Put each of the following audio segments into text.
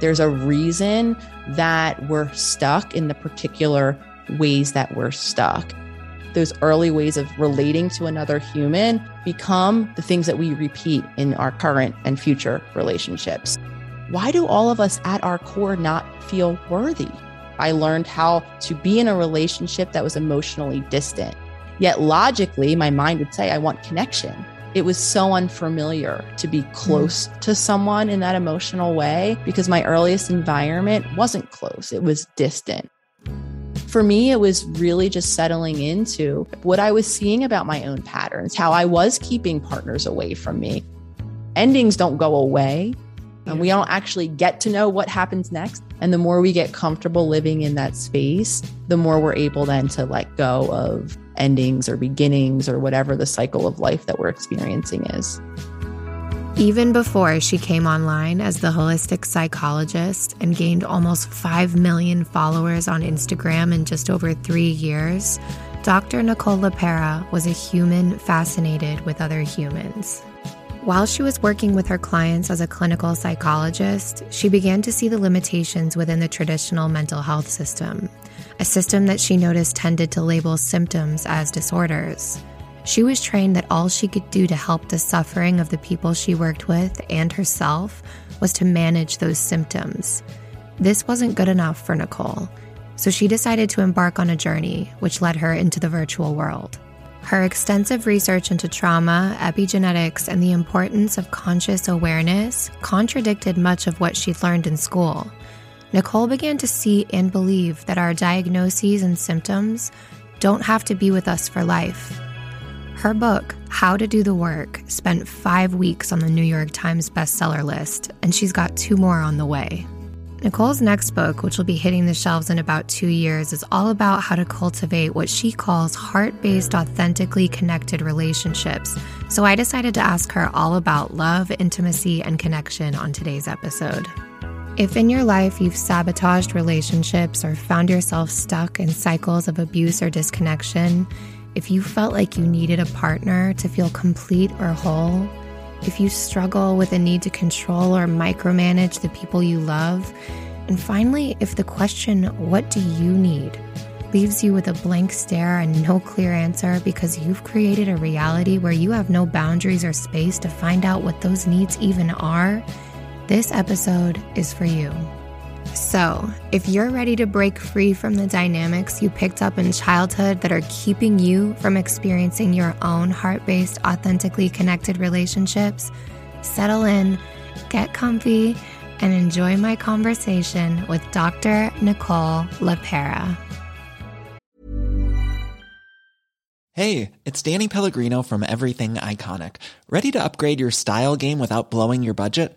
There's a reason that we're stuck in the particular ways that we're stuck. Those early ways of relating to another human become the things that we repeat in our current and future relationships. Why do all of us at our core not feel worthy? I learned how to be in a relationship that was emotionally distant. Yet logically, my mind would say, I want connection it was so unfamiliar to be close mm. to someone in that emotional way because my earliest environment wasn't close, it was distant. For me, it was really just settling into what I was seeing about my own patterns, how I was keeping partners away from me. Endings don't go away, and we don't actually get to know what happens next. And the more we get comfortable living in that space, the more we're able then to let go of endings or beginnings or whatever the cycle of life that we're experiencing is. Even before she came online as the holistic psychologist and gained almost 5 million followers on Instagram in just over three years, Dr. Nicole LePera was a human fascinated with other humans. While she was working with her clients as a clinical psychologist, she began to see the limitations within the traditional mental health system a system that she noticed tended to label symptoms as disorders. She was trained that all she could do to help the suffering of the people she worked with and herself was to manage those symptoms. This wasn't good enough for Nicole, so she decided to embark on a journey which led her into the virtual world. Her extensive research into trauma, epigenetics, and the importance of conscious awareness contradicted much of what she'd learned in school. Nicole began to see and believe that our diagnoses and symptoms don't have to be with us for life. Her book, How to Do the Work, spent five weeks on the New York Times bestseller list, and she's got two more on the way. Nicole's next book, which will be hitting the shelves in about two years, is all about how to cultivate what she calls heart based, authentically connected relationships. So I decided to ask her all about love, intimacy, and connection on today's episode. If in your life you've sabotaged relationships or found yourself stuck in cycles of abuse or disconnection, if you felt like you needed a partner to feel complete or whole, if you struggle with a need to control or micromanage the people you love, and finally, if the question, What do you need? leaves you with a blank stare and no clear answer because you've created a reality where you have no boundaries or space to find out what those needs even are this episode is for you. So, if you're ready to break free from the dynamics you picked up in childhood that are keeping you from experiencing your own heart based, authentically connected relationships, settle in, get comfy, and enjoy my conversation with Dr. Nicole LePera. Hey, it's Danny Pellegrino from Everything Iconic. Ready to upgrade your style game without blowing your budget?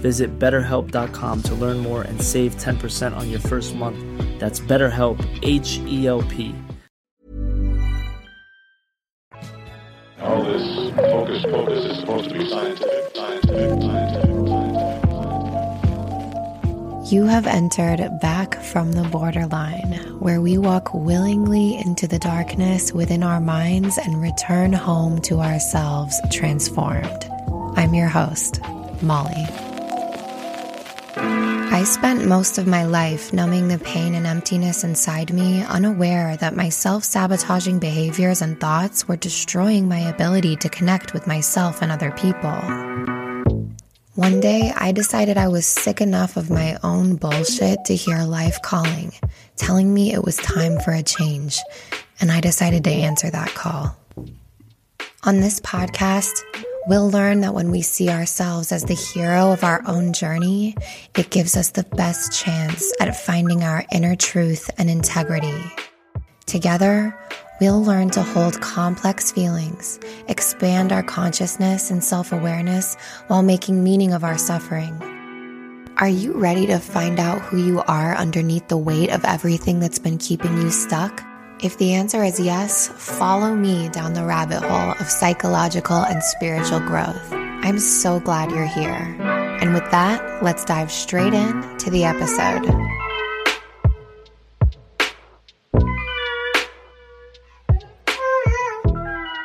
Visit betterhelp.com to learn more and save 10% on your first month. That's BetterHelp, H E L P. All this focus, focus is supposed to be scientific, scientific, scientific, scientific. You have entered back from the borderline, where we walk willingly into the darkness within our minds and return home to ourselves transformed. I'm your host, Molly. I spent most of my life numbing the pain and emptiness inside me, unaware that my self sabotaging behaviors and thoughts were destroying my ability to connect with myself and other people. One day, I decided I was sick enough of my own bullshit to hear life calling, telling me it was time for a change, and I decided to answer that call. On this podcast, we'll learn that when we see ourselves as the hero of our own journey, it gives us the best chance at finding our inner truth and integrity. Together, we'll learn to hold complex feelings, expand our consciousness and self awareness while making meaning of our suffering. Are you ready to find out who you are underneath the weight of everything that's been keeping you stuck? If the answer is yes, follow me down the rabbit hole of psychological and spiritual growth. I'm so glad you're here. And with that, let's dive straight in to the episode.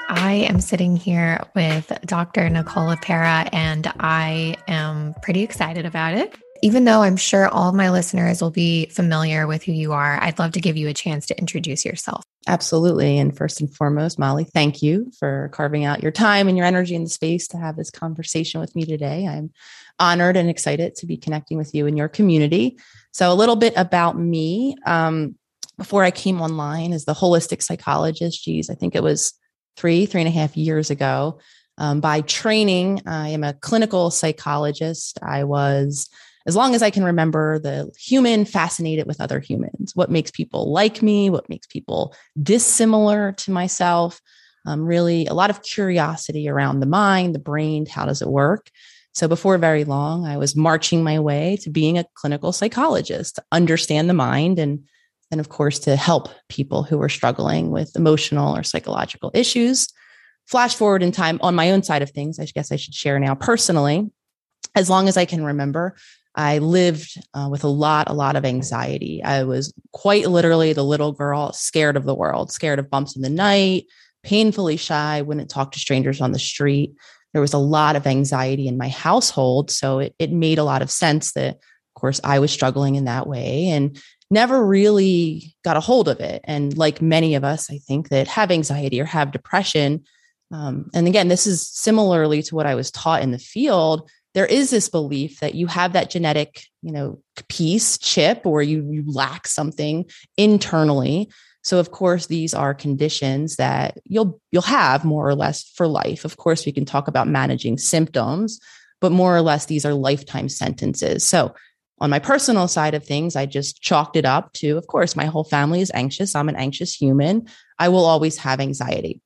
I am sitting here with Dr. Nicole LePera, and I am pretty excited about it even though I'm sure all my listeners will be familiar with who you are, I'd love to give you a chance to introduce yourself. Absolutely. And first and foremost, Molly, thank you for carving out your time and your energy in the space to have this conversation with me today. I'm honored and excited to be connecting with you and your community. So, a little bit about me. Um, before I came online as the holistic psychologist, geez, I think it was three, three and a half years ago. Um, by training, I am a clinical psychologist. I was as long as I can remember the human fascinated with other humans, what makes people like me, what makes people dissimilar to myself. Um, really, a lot of curiosity around the mind, the brain, how does it work? So, before very long, I was marching my way to being a clinical psychologist to understand the mind and and of course to help people who were struggling with emotional or psychological issues. Flash forward in time on my own side of things, I guess I should share now personally. As long as I can remember, I lived uh, with a lot, a lot of anxiety. I was quite literally the little girl scared of the world, scared of bumps in the night, painfully shy, wouldn't talk to strangers on the street. There was a lot of anxiety in my household. So it, it made a lot of sense that, of course, I was struggling in that way and never really got a hold of it. And like many of us, I think that have anxiety or have depression. Um, and again, this is similarly to what I was taught in the field there is this belief that you have that genetic, you know, piece chip or you, you lack something internally. So of course these are conditions that you'll you'll have more or less for life. Of course we can talk about managing symptoms, but more or less these are lifetime sentences. So on my personal side of things, I just chalked it up to of course my whole family is anxious. I'm an anxious human. I will always have anxiety.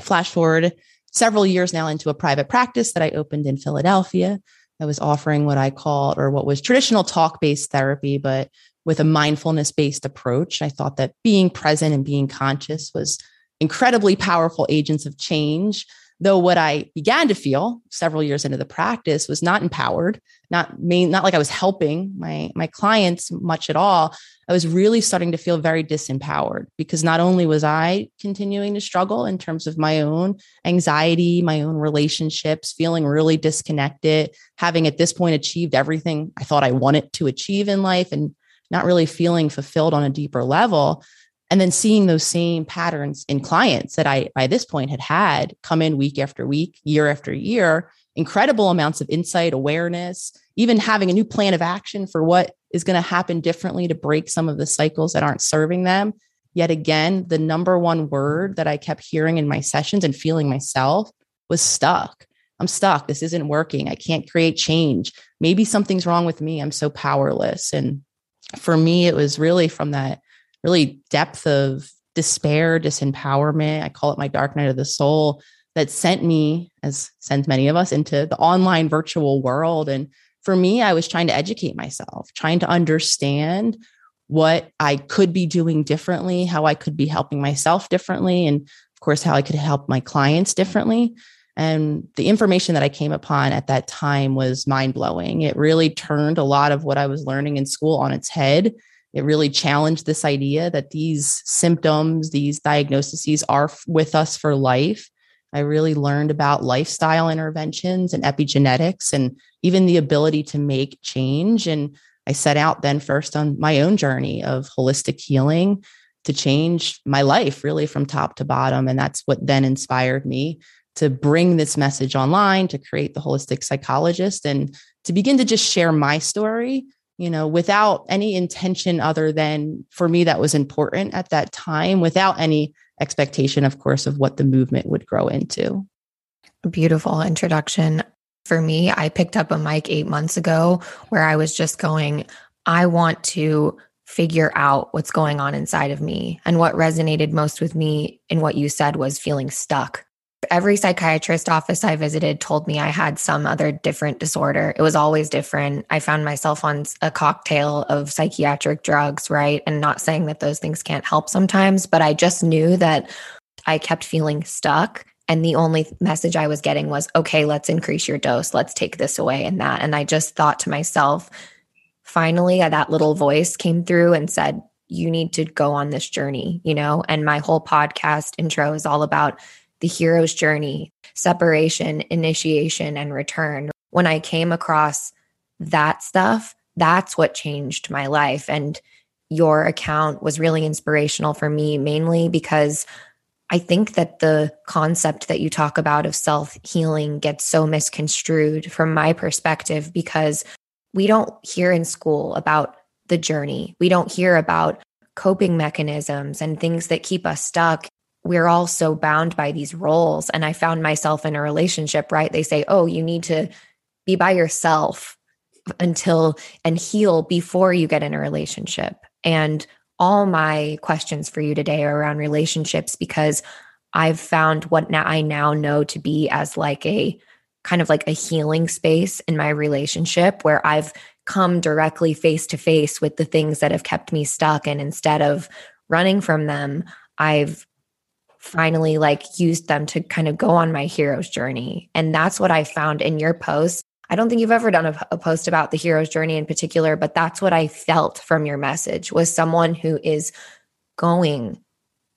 Flash forward several years now into a private practice that I opened in Philadelphia. I was offering what I called, or what was traditional talk based therapy, but with a mindfulness based approach. I thought that being present and being conscious was incredibly powerful agents of change Though what I began to feel several years into the practice was not empowered, not mean, not like I was helping my my clients much at all. I was really starting to feel very disempowered because not only was I continuing to struggle in terms of my own anxiety, my own relationships, feeling really disconnected, having at this point achieved everything I thought I wanted to achieve in life and not really feeling fulfilled on a deeper level and then seeing those same patterns in clients that I, by this point, had had come in week after week, year after year, incredible amounts of insight, awareness, even having a new plan of action for what is going to happen differently to break some of the cycles that aren't serving them. Yet again, the number one word that I kept hearing in my sessions and feeling myself was stuck. I'm stuck. This isn't working. I can't create change. Maybe something's wrong with me. I'm so powerless. And for me, it was really from that really depth of despair, disempowerment. I call it my dark night of the soul that sent me, as sends many of us, into the online virtual world. And for me, I was trying to educate myself, trying to understand what I could be doing differently, how I could be helping myself differently, and of course, how I could help my clients differently. And the information that I came upon at that time was mind blowing. It really turned a lot of what I was learning in school on its head. It really challenged this idea that these symptoms, these diagnoses are with us for life. I really learned about lifestyle interventions and epigenetics and even the ability to make change. And I set out then first on my own journey of holistic healing to change my life really from top to bottom. And that's what then inspired me to bring this message online, to create the holistic psychologist, and to begin to just share my story, you know, without any intention other than for me, that was important at that time, without any expectation, of course, of what the movement would grow into. Beautiful introduction. For me, I picked up a mic eight months ago where I was just going, I want to figure out what's going on inside of me. And what resonated most with me in what you said was feeling stuck Every psychiatrist office I visited told me I had some other different disorder. It was always different. I found myself on a cocktail of psychiatric drugs, right? And not saying that those things can't help sometimes, but I just knew that I kept feeling stuck. And the only message I was getting was, okay, let's increase your dose. Let's take this away and that. And I just thought to myself, finally, uh, that little voice came through and said, you need to go on this journey, you know? And my whole podcast intro is all about the hero's journey, separation, initiation, and return. When I came across that stuff, that's what changed my life. And your account was really inspirational for me, mainly because I think that the concept that you talk about of self healing gets so misconstrued from my perspective because we don't hear in school about the journey. We don't hear about coping mechanisms and things that keep us stuck we're all so bound by these roles. And I found myself in a relationship, right? They say, oh, you need to be by yourself until and heal before you get in a relationship. And all my questions for you today are around relationships because I've found what now I now know to be as like a kind of like a healing space in my relationship where I've come directly face to face with the things that have kept me stuck. And instead of running from them, I've finally like used them to kind of go on my hero's journey. And that's what I found in your post. I don't think you've ever done a, a, post about the hero's journey in particular, but that's what I felt from your message was someone who is going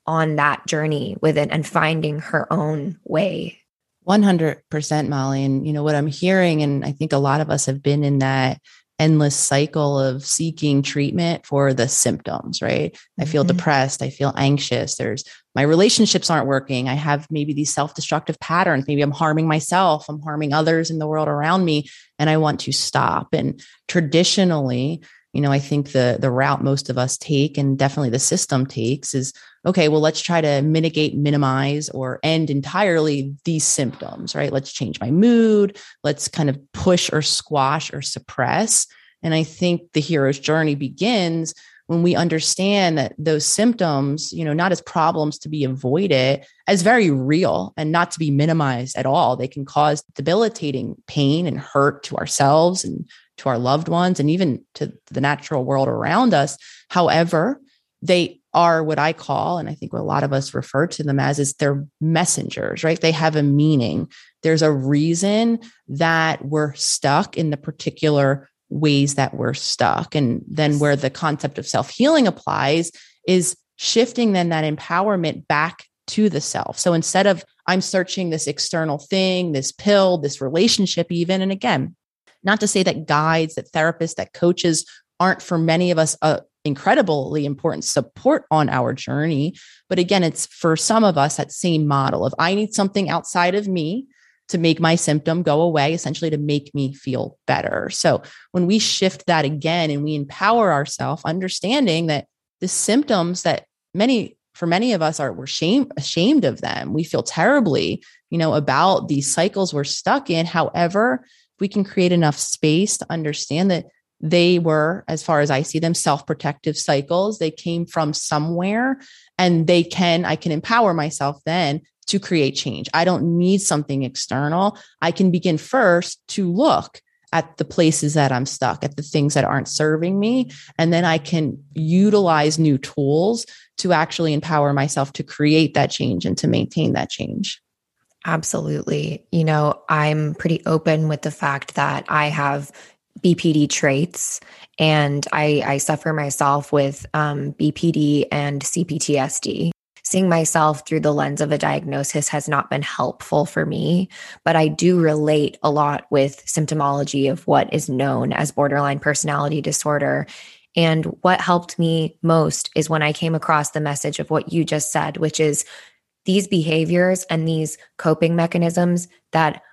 on that journey with it and finding her own way. 100% Molly. And you know what I'm hearing, and I think a lot of us have been in that endless cycle of seeking treatment for the symptoms, right? Mm-hmm. I feel mm-hmm. depressed. I feel anxious. There's my relationships aren't working. I have maybe these self destructive patterns. Maybe I'm harming myself. I'm harming others in the world around me. And I want to stop. And traditionally, you know, I think the the route most of us take and definitely the system takes is okay, well, let's try to mitigate, minimize, or end entirely these symptoms, right? Let's change my mood. Let's kind of push or squash or suppress. And I think the hero's journey begins when we understand that those symptoms, you know, not as problems to be avoided, as very real and not to be minimized at all. They can cause debilitating pain and hurt to ourselves and to our loved ones and even to the natural world around us. However, they are what I call, and I think what a lot of us refer to them as, is they're messengers, right? They have a meaning. There's a reason that we're stuck in the particular ways that we're stuck. And then where the concept of self healing applies is shifting then that empowerment back to the self. So instead of I'm searching this external thing, this pill, this relationship, even, and again, not to say that guides, that therapists, that coaches aren't for many of us a incredibly important support on our journey. But again, it's for some of us that same model of I need something outside of me to make my symptom go away, essentially to make me feel better. So when we shift that again and we empower ourselves, understanding that the symptoms that many for many of us are we're shame ashamed of them. We feel terribly, you know, about these cycles we're stuck in. However, we can create enough space to understand that they were, as far as I see them, self protective cycles. They came from somewhere and they can, I can empower myself then to create change. I don't need something external. I can begin first to look at the places that I'm stuck, at the things that aren't serving me. And then I can utilize new tools to actually empower myself to create that change and to maintain that change. Absolutely. You know, I'm pretty open with the fact that I have BPD traits and I, I suffer myself with um, BPD and CPTSD. Seeing myself through the lens of a diagnosis has not been helpful for me, but I do relate a lot with symptomology of what is known as borderline personality disorder. And what helped me most is when I came across the message of what you just said, which is these behaviors and these coping mechanisms that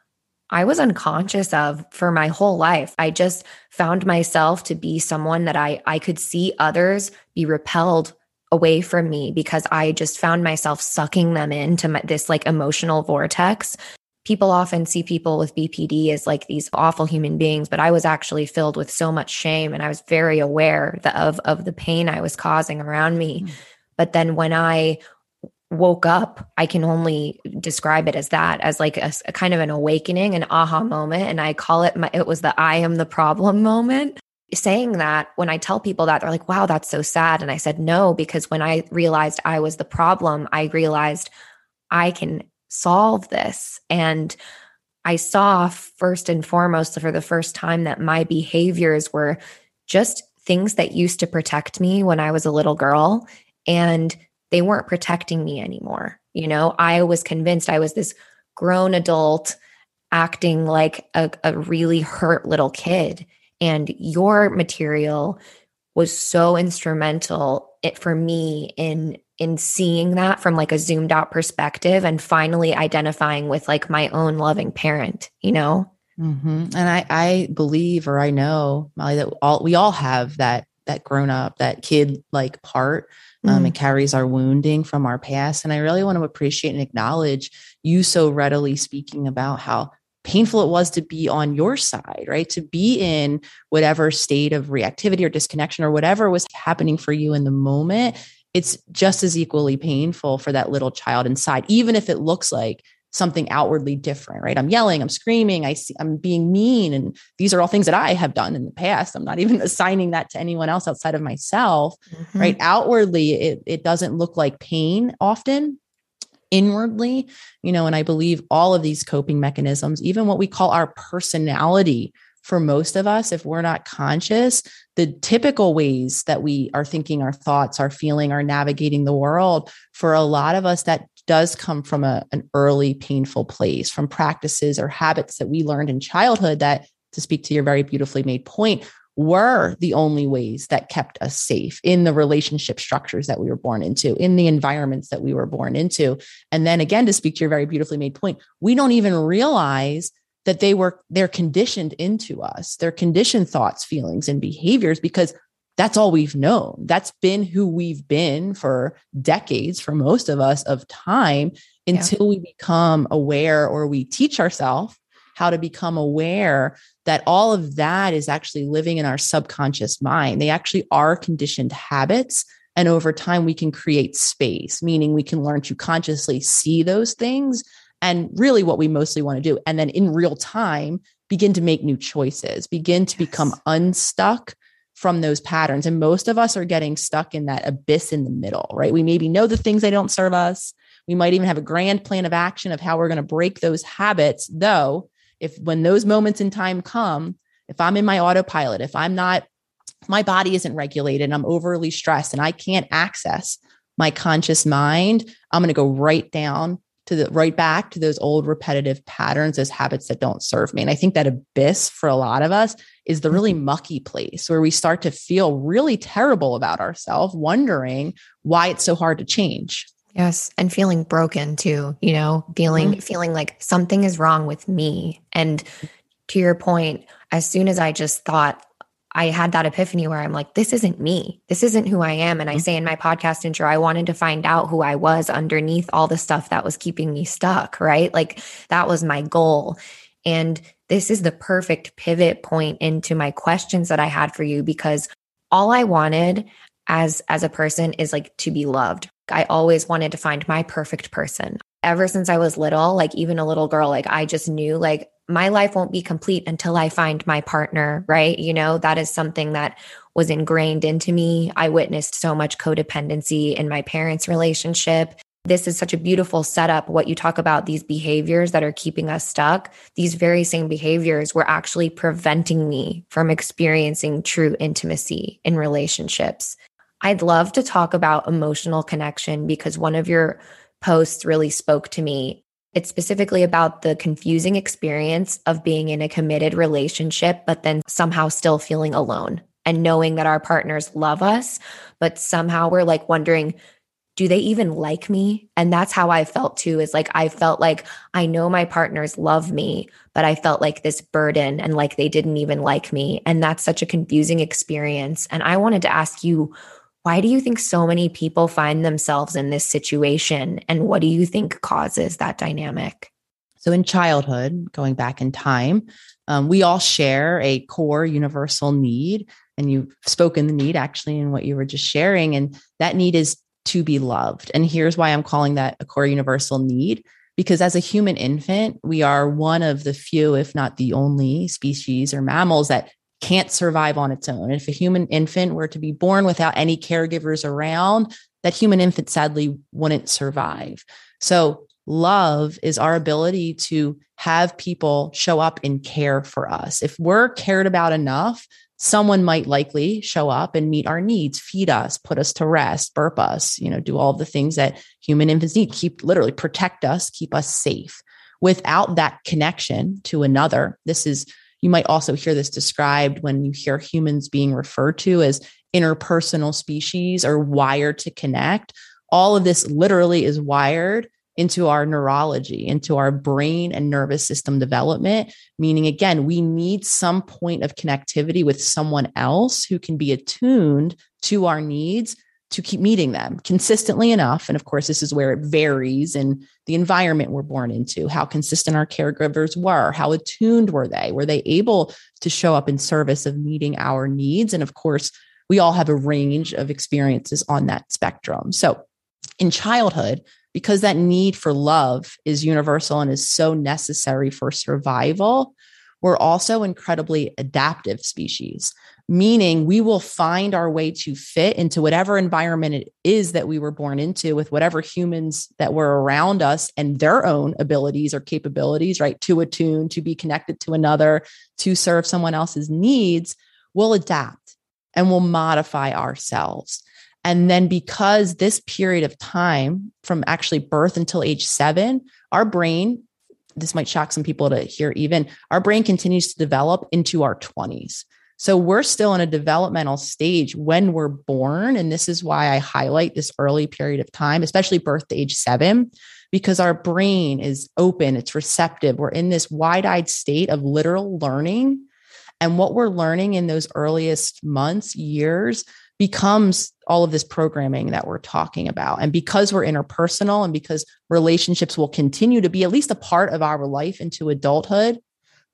I was unconscious of for my whole life. I just found myself to be someone that I I could see others be repelled away from me because I just found myself sucking them into my, this like emotional vortex. People often see people with BPD as like these awful human beings, but I was actually filled with so much shame and I was very aware of of the pain I was causing around me. Mm. But then when I woke up, I can only describe it as that, as like a, a, kind of an awakening, an aha moment. And I call it my, it was the I am the problem moment. Saying that when I tell people that, they're like, wow, that's so sad. And I said, no, because when I realized I was the problem, I realized I can solve this. And I saw first and foremost for the first time that my behaviors were just things that used to protect me when I was a little girl. And they weren't protecting me anymore. You know, I was convinced I was this grown adult acting like a, a really hurt little kid. And your material was so instrumental it, for me in in seeing that from like a zoomed out perspective and finally identifying with like my own loving parent you know mm-hmm. and i i believe or i know molly that all we all have that that grown up that kid like part um, mm. It carries our wounding from our past. And I really want to appreciate and acknowledge you so readily speaking about how painful it was to be on your side, right? To be in whatever state of reactivity or disconnection or whatever was happening for you in the moment. It's just as equally painful for that little child inside, even if it looks like something outwardly different, right? I'm yelling, I'm screaming, I see, I'm being mean. And these are all things that I have done in the past. I'm not even assigning that to anyone else outside of myself, mm-hmm. right? Outwardly, it, it doesn't look like pain often. Inwardly, you know, and I believe all of these coping mechanisms, even what we call our personality, for most of us, if we're not conscious, the typical ways that we are thinking our thoughts, our feeling, are navigating the world, for a lot of us, that does come from a, an early painful place, from practices or habits that we learned in childhood that, to speak to your very beautifully made point, were the only ways that kept us safe in the relationship structures that we were born into, in the environments that we were born into. And then again, to speak to your very beautifully made point, we don't even realize that they were they're conditioned into us. They're conditioned thoughts, feelings, and behaviors because that's all we've known. That's been who we've been for decades, for most of us, of time until yeah. we become aware or we teach ourselves how to become aware that all of that is actually living in our subconscious mind. They actually are conditioned habits. And over time, we can create space, meaning we can learn to consciously see those things and really what we mostly want to do. And then in real time, begin to make new choices, begin to yes. become unstuck from those patterns. And most of us are getting stuck in that abyss in the middle, right? We maybe know the things they don't serve us. We might even have a grand plan of action of how we're going to break those habits. Though, if when those moments in time come, if I'm in my autopilot, if I'm not, my body isn't regulated and I'm overly stressed and I can't access my conscious mind, I'm going to go right down to the right back to those old repetitive patterns, those habits that don't serve me. And I think that abyss for a lot of us is the really mm-hmm. mucky place where we start to feel really terrible about ourselves, wondering why it's so hard to change. Yes, and feeling broken too, you know, feeling mm-hmm. feeling like something is wrong with me. And to your point, as soon as I just thought I had that epiphany where I'm like, this isn't me. This isn't who I am. And I mm-hmm. say in my podcast intro, I wanted to find out who I was underneath all the stuff that was keeping me stuck, right? Like that was my goal. And this is the perfect pivot point into my questions that I had for you because all I wanted as as a person is like to be loved. I always wanted to find my perfect person. Ever since I was little, like even a little girl, like I just knew like my life won't be complete until I find my partner, right? You know, that is something that was ingrained into me. I witnessed so much codependency in my parents' relationship. This is such a beautiful setup. What you talk about, these behaviors that are keeping us stuck, these very same behaviors were actually preventing me from experiencing true intimacy in relationships. I'd love to talk about emotional connection because one of your posts really spoke to me it's specifically about the confusing experience of being in a committed relationship, but then somehow still feeling alone and knowing that our partners love us, but somehow we're like wondering, do they even like me? And that's how I felt too is like, I felt like I know my partners love me, but I felt like this burden and like they didn't even like me. And that's such a confusing experience. And I wanted to ask you, why do you think so many people find themselves in this situation? And what do you think causes that dynamic? So, in childhood, going back in time, um, we all share a core universal need. And you've spoken the need actually in what you were just sharing. And that need is to be loved. And here's why I'm calling that a core universal need. Because as a human infant, we are one of the few, if not the only species or mammals that can't survive on its own. If a human infant were to be born without any caregivers around, that human infant sadly wouldn't survive. So, love is our ability to have people show up and care for us. If we're cared about enough, someone might likely show up and meet our needs, feed us, put us to rest, burp us, you know, do all the things that human infants need, keep literally protect us, keep us safe. Without that connection to another, this is you might also hear this described when you hear humans being referred to as interpersonal species or wired to connect. All of this literally is wired into our neurology, into our brain and nervous system development. Meaning, again, we need some point of connectivity with someone else who can be attuned to our needs to keep meeting them consistently enough. And of course, this is where it varies in the environment we're born into, how consistent our caregivers were, how attuned were they? Were they able to show up in service of meeting our needs? And of course, we all have a range of experiences on that spectrum. So in childhood, because that need for love is universal and is so necessary for survival, we're also incredibly adaptive species meaning we will find our way to fit into whatever environment it is that we were born into with whatever humans that were around us and their own abilities or capabilities, right? To attune, to be connected to another, to serve someone else's needs, we'll adapt and we'll modify ourselves. And then, because this period of time from actually birth until age seven, our brain, this might shock some people to hear even, our brain continues to develop into our 20s. So we're still in a developmental stage when we're born. And this is why I highlight this early period of time, especially birth to age seven, because our brain is open, it's receptive. We're in this wide eyed state of literal learning. And what we're learning in those earliest months, years, becomes all of this programming that we're talking about. And because we're interpersonal and because relationships will continue to be at least a part of our life into adulthood,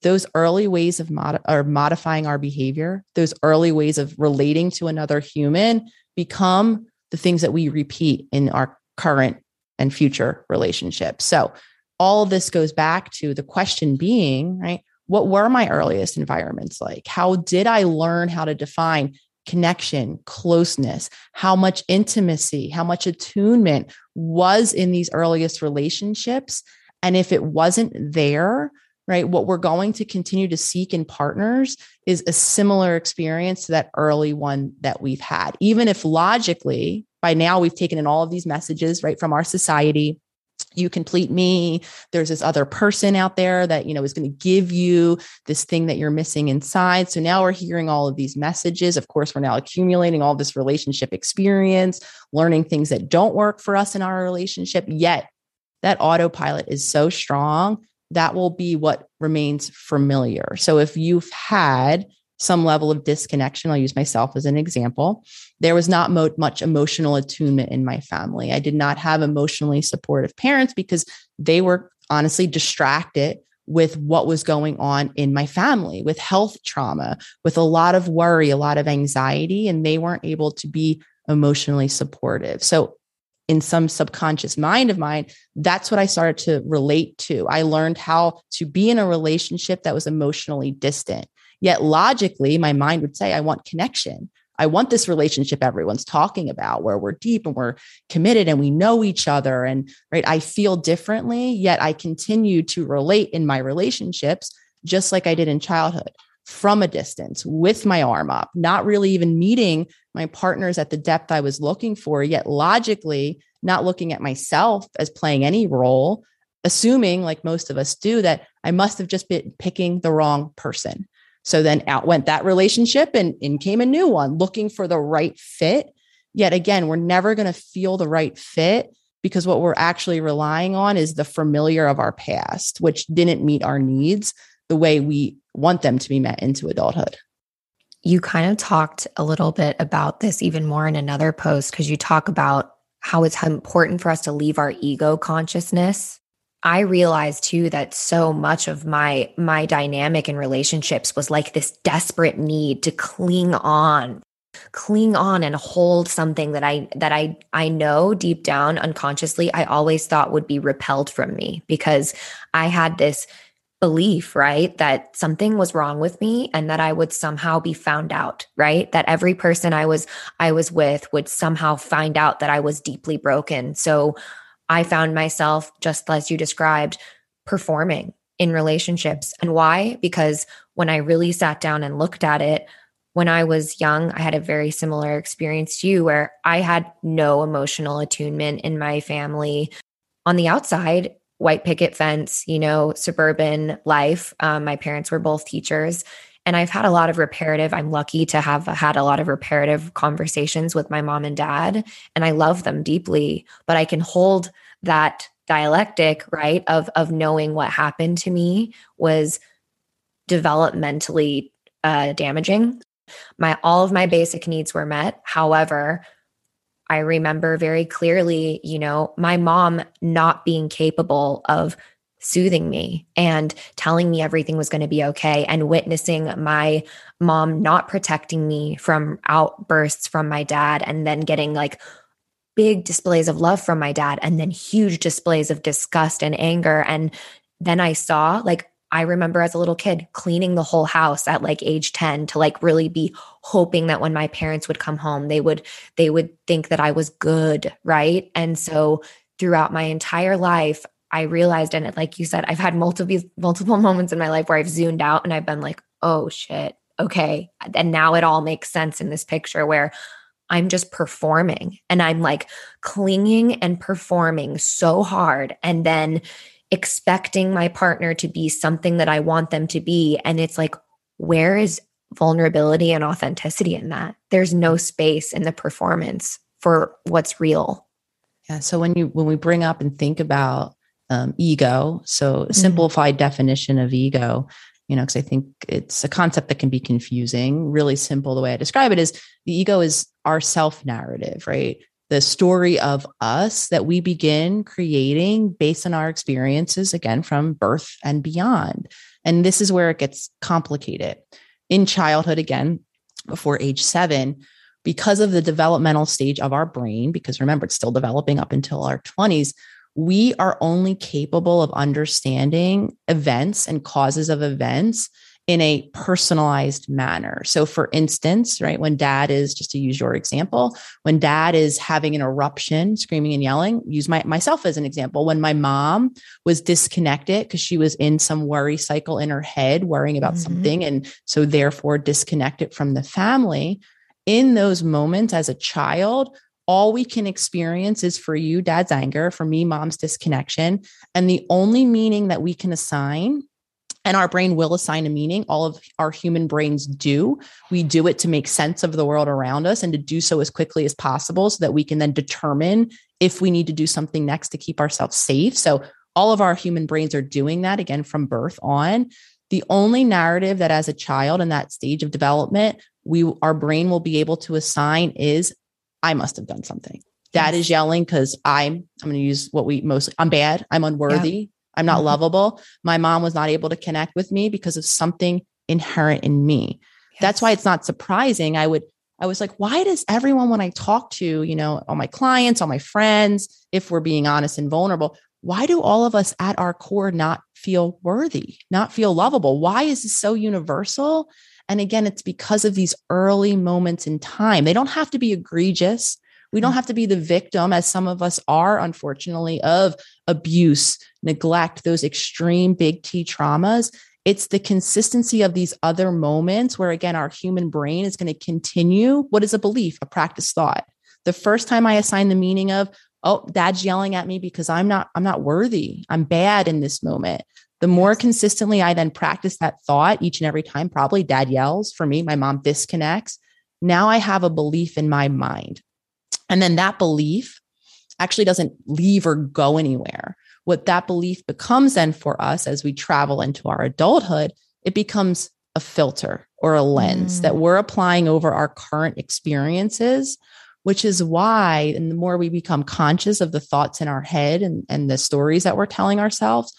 those early ways of mod- or modifying our behavior, those early ways of relating to another human become the things that we repeat in our current and future relationships. So all this goes back to the question being, right? What were my earliest environments like? How did I learn how to define connection, closeness, how much intimacy, how much attunement was in these earliest relationships? And if it wasn't there, right? What we're going to continue to seek in partners is a similar experience to that early one that we've had. Even if logically, by now we've taken in all of these messages, right, from our society. You complete me. There's this other person out there that, you know, is going to give you this thing that you're missing inside. So now we're hearing all of these messages. Of course, we're now accumulating all this relationship experience, learning things that don't work for us in our relationship. Yet that autopilot is so strong that will be what remains familiar. So if you've had some level of disconnection. I'll use myself as an example. There was not mo- much emotional attunement in my family. I did not have emotionally supportive parents because they were honestly distracted with what was going on in my family, with health trauma, with a lot of worry, a lot of anxiety, and they weren't able to be emotionally supportive. So, in some subconscious mind of mine, that's what I started to relate to. I learned how to be in a relationship that was emotionally distant. Yet, logically, my mind would say, I want connection. I want this relationship everyone's talking about where we're deep and we're committed and we know each other. And right, I feel differently, yet I continue to relate in my relationships just like I did in childhood from a distance with my arm up, not really even meeting my partners at the depth I was looking for, yet logically not looking at myself as playing any role, assuming, like most of us do, that I must have just been picking the wrong person. So then out went that relationship and in came a new one looking for the right fit. Yet again, we're never going to feel the right fit because what we're actually relying on is the familiar of our past, which didn't meet our needs the way we want them to be met into adulthood. You kind of talked a little bit about this even more in another post because you talk about how it's important for us to leave our ego consciousness I realized too that so much of my my dynamic in relationships was like this desperate need to cling on cling on and hold something that I that I I know deep down unconsciously I always thought would be repelled from me because I had this belief, right, that something was wrong with me and that I would somehow be found out, right? That every person I was I was with would somehow find out that I was deeply broken. So I found myself, just as you described, performing in relationships. And why? Because when I really sat down and looked at it, when I was young, I had a very similar experience to you where I had no emotional attunement in my family. On the outside, white picket fence, you know, suburban life. Um, my parents were both teachers. And I've had a lot of reparative, I'm lucky to have had a lot of reparative conversations with my mom and dad, and I love them deeply, but I can hold that dialectic, right, of of knowing what happened to me was developmentally uh, damaging. My all of my basic needs were met. However, I remember very clearly, you know, my mom not being capable of soothing me and telling me everything was going to be okay and witnessing my mom not protecting me from outbursts from my dad and then getting like big displays of love from my dad and then huge displays of disgust and anger. And then I saw like I remember as a little kid cleaning the whole house at like age 10 to like really be hoping that when my parents would come home they would they would think that I was good, right? And so throughout my entire life I realized, and it, like you said, I've had multiple multiple moments in my life where I've zoomed out and I've been like, oh shit, okay. And now it all makes sense in this picture where I'm just performing and I'm like clinging and performing so hard and then expecting my partner to be something that I want them to be. And it's like, where is vulnerability and authenticity in that? There's no space in the performance for what's real. Yeah. So when you when we bring up and think about um, ego. So, mm-hmm. simplified definition of ego, you know, because I think it's a concept that can be confusing. Really simple, the way I describe it is the ego is our self narrative, right? The story of us that we begin creating based on our experiences, again, from birth and beyond. And this is where it gets complicated. In childhood, again, before age seven, because of the developmental stage of our brain, because remember, it's still developing up until our 20s, we are only capable of understanding events and causes of events in a personalized manner. So, for instance, right, when dad is, just to use your example, when dad is having an eruption, screaming and yelling, use my, myself as an example. When my mom was disconnected because she was in some worry cycle in her head, worrying about mm-hmm. something, and so therefore disconnected from the family. In those moments as a child, all we can experience is for you, dad's anger, for me, mom's disconnection. And the only meaning that we can assign, and our brain will assign a meaning, all of our human brains do. We do it to make sense of the world around us and to do so as quickly as possible so that we can then determine if we need to do something next to keep ourselves safe. So, all of our human brains are doing that again from birth on. The only narrative that as a child in that stage of development, we our brain will be able to assign is I must have done something. Dad is yelling because I'm I'm going to use what we mostly I'm bad, I'm unworthy, I'm not Mhm. lovable. My mom was not able to connect with me because of something inherent in me. That's why it's not surprising. I would I was like, why does everyone when I talk to, you know, all my clients, all my friends, if we're being honest and vulnerable, why do all of us at our core not feel worthy, not feel lovable? Why is this so universal? And again, it's because of these early moments in time. They don't have to be egregious. We don't mm. have to be the victim, as some of us are, unfortunately, of abuse, neglect, those extreme big T traumas. It's the consistency of these other moments where, again, our human brain is going to continue what is a belief, a practice thought. The first time I assign the meaning of, oh, dad's yelling at me because I'm not, I'm not worthy. I'm bad in this moment. The more consistently I then practice that thought each and every time, probably dad yells for me, my mom disconnects. Now I have a belief in my mind. And then that belief actually doesn't leave or go anywhere. What that belief becomes then for us as we travel into our adulthood, it becomes a filter or a lens Mm. that we're applying over our current experiences, which is why, and the more we become conscious of the thoughts in our head and, and the stories that we're telling ourselves,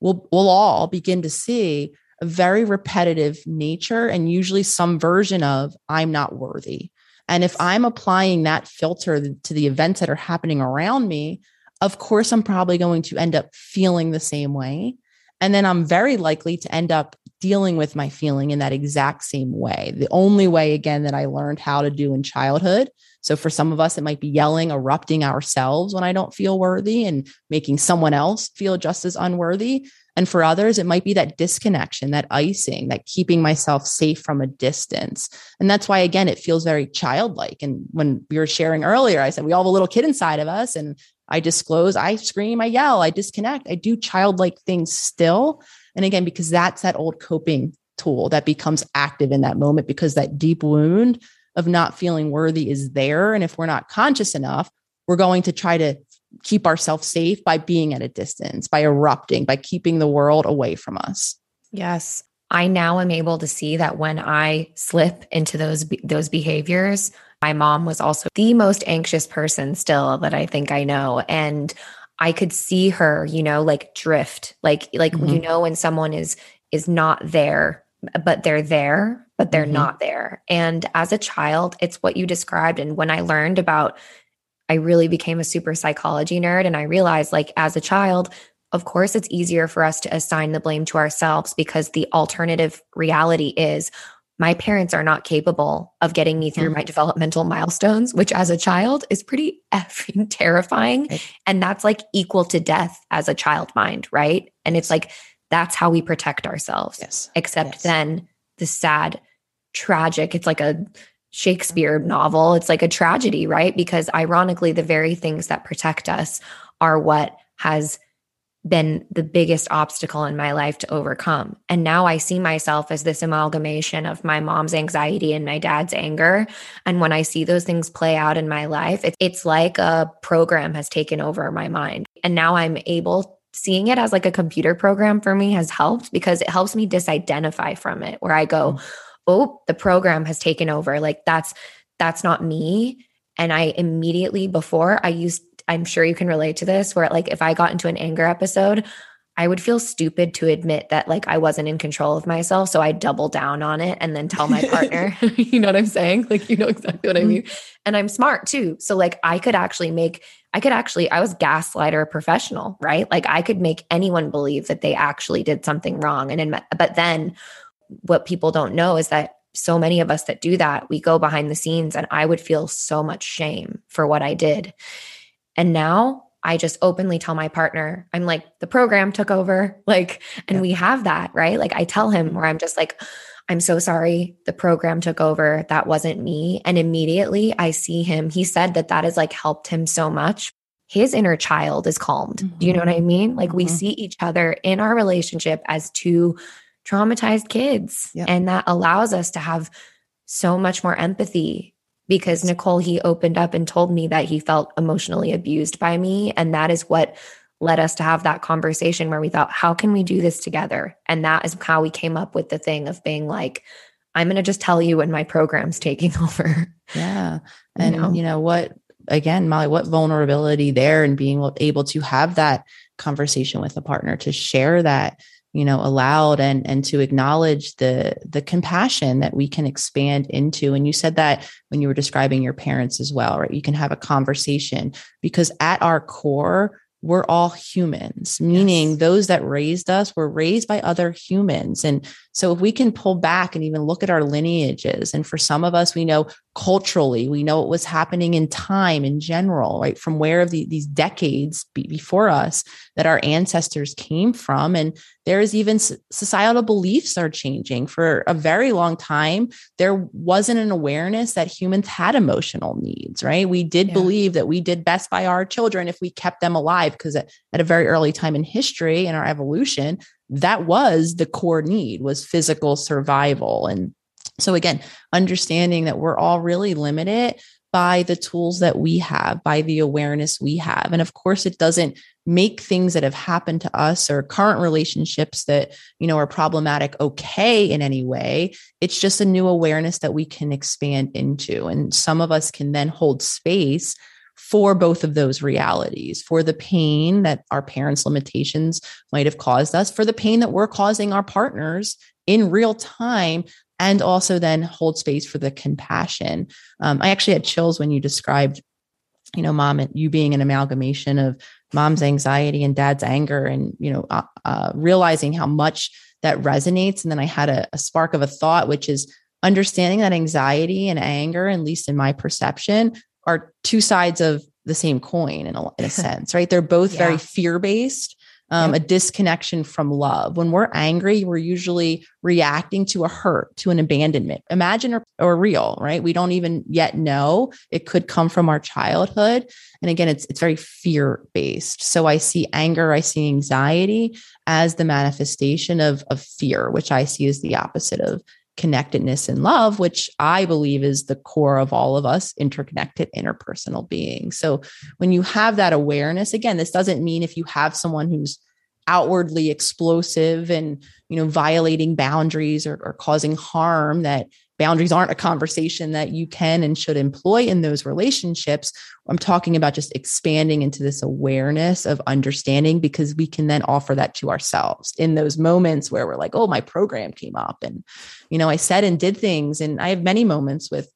we'll, we'll all begin to see a very repetitive nature and usually some version of I'm not worthy. And if I'm applying that filter to the events that are happening around me, of course, I'm probably going to end up feeling the same way. And then I'm very likely to end up dealing with my feeling in that exact same way. The only way, again, that I learned how to do in childhood. So for some of us, it might be yelling, erupting ourselves when I don't feel worthy and making someone else feel just as unworthy. And for others, it might be that disconnection, that icing, that keeping myself safe from a distance. And that's why, again, it feels very childlike. And when we were sharing earlier, I said we all have a little kid inside of us. And I disclose, I scream, I yell, I disconnect, I do childlike things still. And again, because that's that old coping tool that becomes active in that moment because that deep wound of not feeling worthy is there. And if we're not conscious enough, we're going to try to keep ourselves safe by being at a distance, by erupting, by keeping the world away from us. Yes. I now am able to see that when I slip into those those behaviors, my mom was also the most anxious person still that I think I know and I could see her, you know, like drift. Like like you Mhm. know when someone is is not there but they're there but they're Mhm. not there. And as a child, it's what you described and when I learned about I really became a super psychology nerd and I realized like as a child of course, it's easier for us to assign the blame to ourselves because the alternative reality is my parents are not capable of getting me through Mhm. my developmental milestones, which as a child is pretty effing terrifying. Right. And that's like equal to death as a child mind, right? And it's like, that's how we protect ourselves. Yes. Except Yes. then the sad, tragic, it's like a Shakespeare novel. It's like a tragedy, right? Because ironically, the very things that protect us are what has been the biggest obstacle in my life to overcome. And now I see myself as this amalgamation of my mom's anxiety and my dad's anger. And when I see those things play out in my life, it, it's like a program has taken over my mind. And now I'm able seeing it as like a computer program for me has helped because it helps me disidentify from it where I go, mm. "Oh, the program has taken over. Like that's that's not me." And I immediately before I used I'm sure you can relate to this where like if I got into an anger episode, I would feel stupid to admit that like I wasn't in control of myself. So I double down on it and then tell my partner, you know what I'm saying? Like, you know exactly what I mm-hmm. mean. And I'm smart too. So like I could actually make, I could actually, I was gaslighter professional, right? Like I could make anyone believe that they actually did something wrong. And in, but then what people don't know is that so many of us that do that, we go behind the scenes and I would feel so much shame for what I did. And now I just openly tell my partner, I'm like, the program took over. Like, and Yeah. we have that, right? Like, I tell him where I'm just like, I'm so sorry. The program took over. That wasn't me. And immediately I see him. He said that that has like helped him so much. His inner child is calmed. Do you know what I mean? Like, we Mhm. see each other in our relationship as two traumatized kids. Yep. And that allows us to have so much more empathy because Nicole, he opened up and told me that he felt emotionally abused by me. And that is what led us to have that conversation where we thought, how can we do this together? And that is how we came up with the thing of being like, I'm going to just tell you when my program's taking over. Yeah. And, you know, you know what, again, Molly, what vulnerability there and being able to have that conversation with a partner to share that you know allowed and and to acknowledge the the compassion that we can expand into and you said that when you were describing your parents as well right you can have a conversation because at our core we're all humans, meaning yes. those that raised us were raised by other humans. And so if we can pull back and even look at our lineages, and for some of us, we know culturally, we know what was happening in time in general, right? From where the, these decades be, before us that our ancestors came from. And there is even societal beliefs are changing. For a very long time, there wasn't an awareness that humans had emotional needs, right? We did yeah. believe that we did best by our children if we kept them alive, because at, at a very early time in history in our evolution, that was the core need was physical survival and so, again, understanding that we're all really limited by the tools that we have, by the awareness we have. And of course, it doesn't make things that have happened to us or current relationships that, you know, are problematic okay in any way. It's just a new awareness that we can expand into. And some of us can then hold space for both of those realities for the pain that our parents' limitations might have caused us, for the pain that we're causing our partners in real time and also then hold space for the compassion. Um, I actually had chills when you described, you know, mom and you being an amalgamation of mom's anxiety and dad's anger, and you know, uh, uh, realizing how much that resonates. And then I had a, a spark of a thought, which is understanding that anxiety and anger, at least in my perception, are two sides of the same coin in a, in a sense, right? They're both yeah. very fear based um, yep. a disconnection from love. When we're angry, we're usually reacting to a hurt, to an abandonment, imagine or, or real, right? We don't even yet know. It could come from our childhood. And again, it's it's very fear based. So I see anger, I see anxiety as the manifestation of, of fear, which I see as the opposite of connectedness and love, which I believe is the core of all of us interconnected interpersonal beings. So when you have that awareness, again, this doesn't mean if you have someone who's outwardly explosive and you know violating boundaries or, or causing harm that boundaries aren't a conversation that you can and should employ in those relationships. I'm talking about just expanding into this awareness of understanding because we can then offer that to ourselves in those moments where we're like, oh, my program came up and, you know, I said and did things. And I have many moments with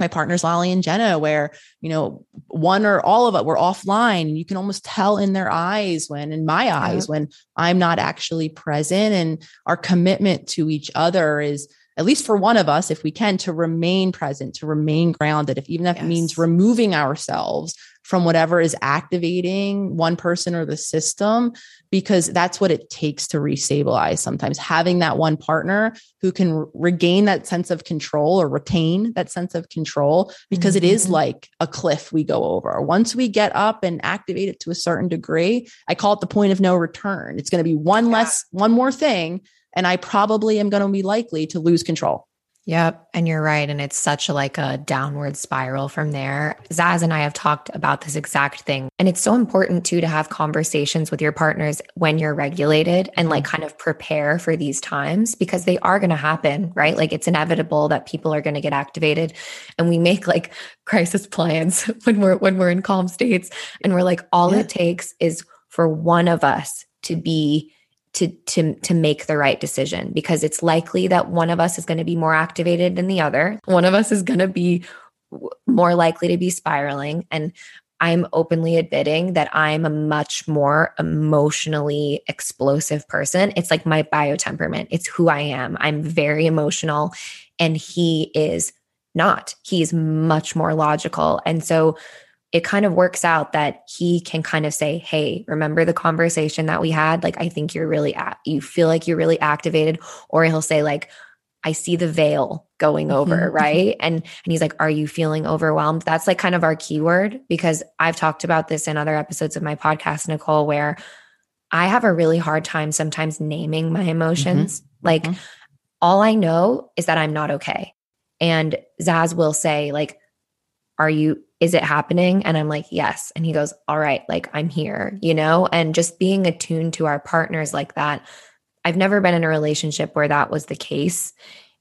my partners Lolly and Jenna, where you know one or all of it were offline, and you can almost tell in their eyes when, in my eyes, yeah. when I'm not actually present, and our commitment to each other is at least for one of us, if we can, to remain present, to remain grounded, if even that yes. means removing ourselves from whatever is activating one person or the system, because that's what it takes to restabilize sometimes. Having that one partner who can regain that sense of control or retain that sense of control, because mm-hmm. it is mm-hmm. like a cliff we go over. Once we get up and activate it to a certain degree, I call it the point of no return. It's going to be one yeah. less, one more thing and I probably am going to be likely to lose control. Yep. And you're right. And it's such a, like a downward spiral from there. Zaz and I have talked about this exact thing. And it's so important too to have conversations with your partners when you're regulated and like kind of prepare for these times because they are going to happen, right? Like it's inevitable that people are going to get activated and we make like crisis plans when we're when we're in calm states and we're like all yeah. it takes is for one of us to be to to to make the right decision because it's likely that one of us is going to be more activated than the other. One of us is going to be more likely to be spiraling and I'm openly admitting that I'm a much more emotionally explosive person. It's like my bio temperament. It's who I am. I'm very emotional and he is not. He's much more logical. And so it kind of works out that he can kind of say, Hey, remember the conversation that we had? Like, I think you're really, at, you feel like you're really activated. Or he'll say, like, I see the veil going over, mm-hmm. right? And and he's like, "Are you feeling overwhelmed?" That's like kind of our keyword because I've talked about this in other episodes of my podcast, Nicole, where I have a really hard time sometimes naming my emotions. Mm-hmm. Like mm-hmm. all I know is that I'm not okay. And Zaz will say like, "Are you is it happening? And I'm like, yes. And he goes, all right, like I'm here, you know? And just being attuned to our partners like that. I've never been in a relationship where that was the case.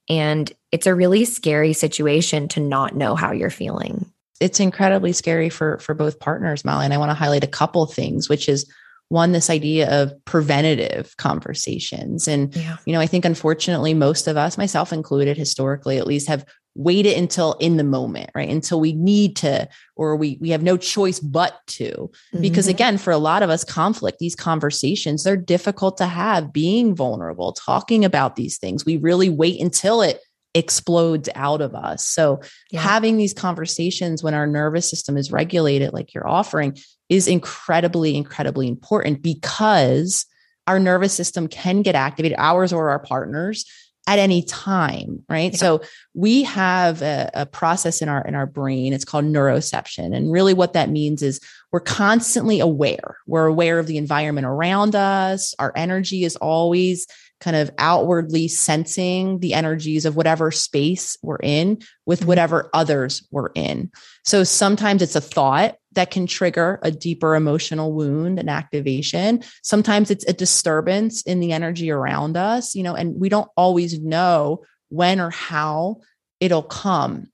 And it's a really scary situation to not know how you're feeling. It's incredibly scary for for both partners, Molly. And I want to highlight a couple things, which is one this idea of preventative conversations and yeah. you know i think unfortunately most of us myself included historically at least have wait it until in the moment right until we need to or we we have no choice but to mm-hmm. because again for a lot of us conflict these conversations they're difficult to have being vulnerable talking about these things we really wait until it explodes out of us so yeah. having these conversations when our nervous system is regulated like you're offering is incredibly incredibly important because our nervous system can get activated ours or our partners at any time right yeah. so we have a, a, process in our in our brain it's called neuroception and really what that means is we're constantly aware we're aware of the environment around us our energy is always kind of outwardly sensing the energies of whatever space we're in with mm-hmm. whatever others we're in. So sometimes it's a thought that can trigger a deeper emotional wound and activation. Sometimes it's a disturbance in the energy around us, you know, and we don't always know when or how it'll come.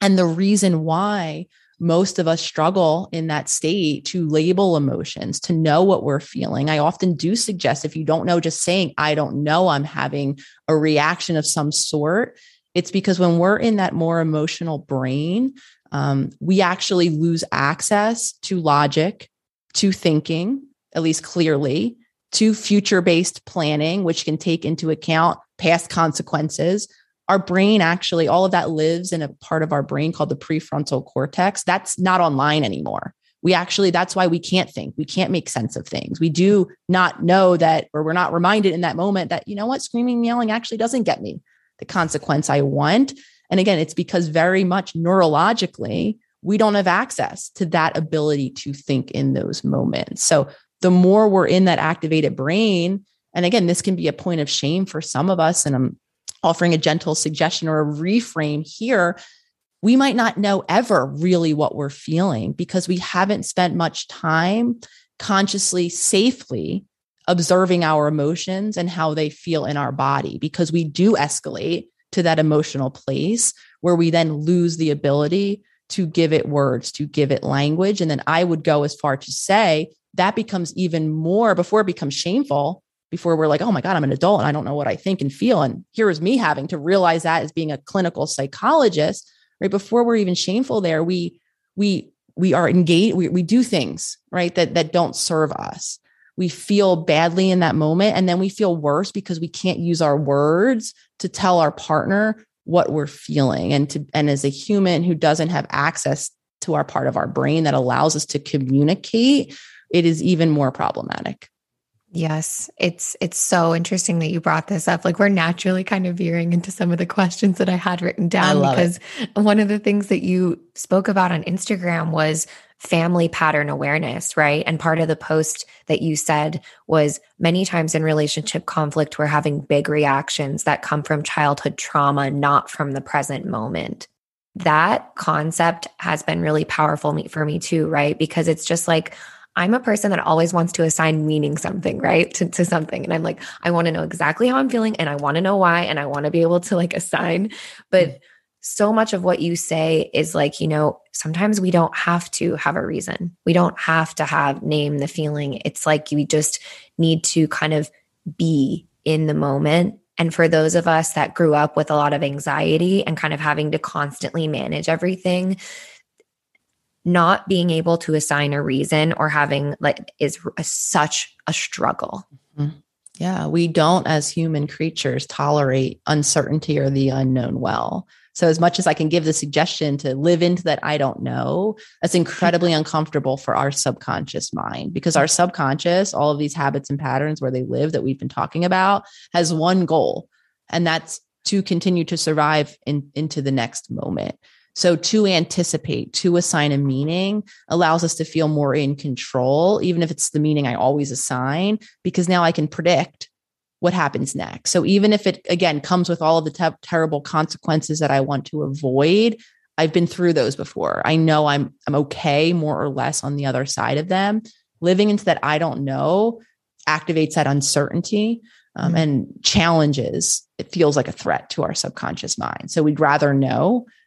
And the reason why most of us struggle in that state to label emotions, to know what we're feeling. I often do suggest if you don't know, just saying, I don't know, I'm having a reaction of some sort. It's because when we're in that more emotional brain, um, we actually lose access to logic, to thinking, at least clearly, to future based planning, which can take into account past consequences, our brain actually, all of that lives in a part of our brain called the prefrontal cortex. That's not online anymore. We actually, that's why we can't think. We can't make sense of things. We do not know that, or we're not reminded in that moment that, you know what, screaming and yelling actually doesn't get me the consequence I want. And again, it's because very much neurologically, we don't have access to that ability to think in those moments. So the more we're in that activated brain, and again, this can be a point of shame for some of us. And I'm offering a gentle suggestion or a reframe here, we might not know ever really what we're feeling because we haven't spent much time consciously, safely observing our emotions and how they feel in our body because we do escalate to that emotional place where we then lose the ability to give it words, to give it language. And then I would go as far to say that becomes even more before it becomes shameful before we're like, oh my God, I'm an adult and I don't know what I think and feel. And here is me having to realize that as being a clinical psychologist, right? Before we're even shameful there, we we we are engaged, we, we do things, right, that that don't serve us. We feel badly in that moment. And then we feel worse because we can't use our words to tell our partner what we're feeling. And to and as a human who doesn't have access to our part of our brain that allows us to communicate, it is even more problematic. Yes, it's it's so interesting that you brought this up. Like we're naturally kind of veering into some of the questions that I had written down because it. one of the things that you spoke about on Instagram was family pattern awareness, right? And part of the post that you said was many times in relationship conflict we're having big reactions that come from childhood trauma, not from the present moment. That concept has been really powerful for me too, right? Because it's just like I'm a person that always wants to assign meaning something, right? To, to something. And I'm like, I want to know exactly how I'm feeling and I want to know why and I want to be able to like assign. But mm. so much of what you say is like, you know, sometimes we don't have to have a reason. We don't have to have name the feeling. It's like we just need to kind of be in the moment and for those of us that grew up with a lot of anxiety and kind of having to constantly manage everything, not being able to assign a reason or having like is a, such a struggle. Mm-hmm. Yeah, we don't as human creatures tolerate uncertainty or the unknown well. So, as much as I can give the suggestion to live into that, I don't know, that's incredibly uncomfortable for our subconscious mind because our subconscious, all of these habits and patterns where they live that we've been talking about, has one goal, and that's to continue to survive in, into the next moment. So to anticipate, to assign a meaning allows us to feel more in control, even if it's the meaning I always assign, because now I can predict what happens next. So even if it again comes with all of the te- terrible consequences that I want to avoid, I've been through those before. I know I'm I'm okay more or less on the other side of them. Living into that I don't know activates that uncertainty um, mm-hmm. and challenges. It feels like a threat to our subconscious mind. So we'd rather know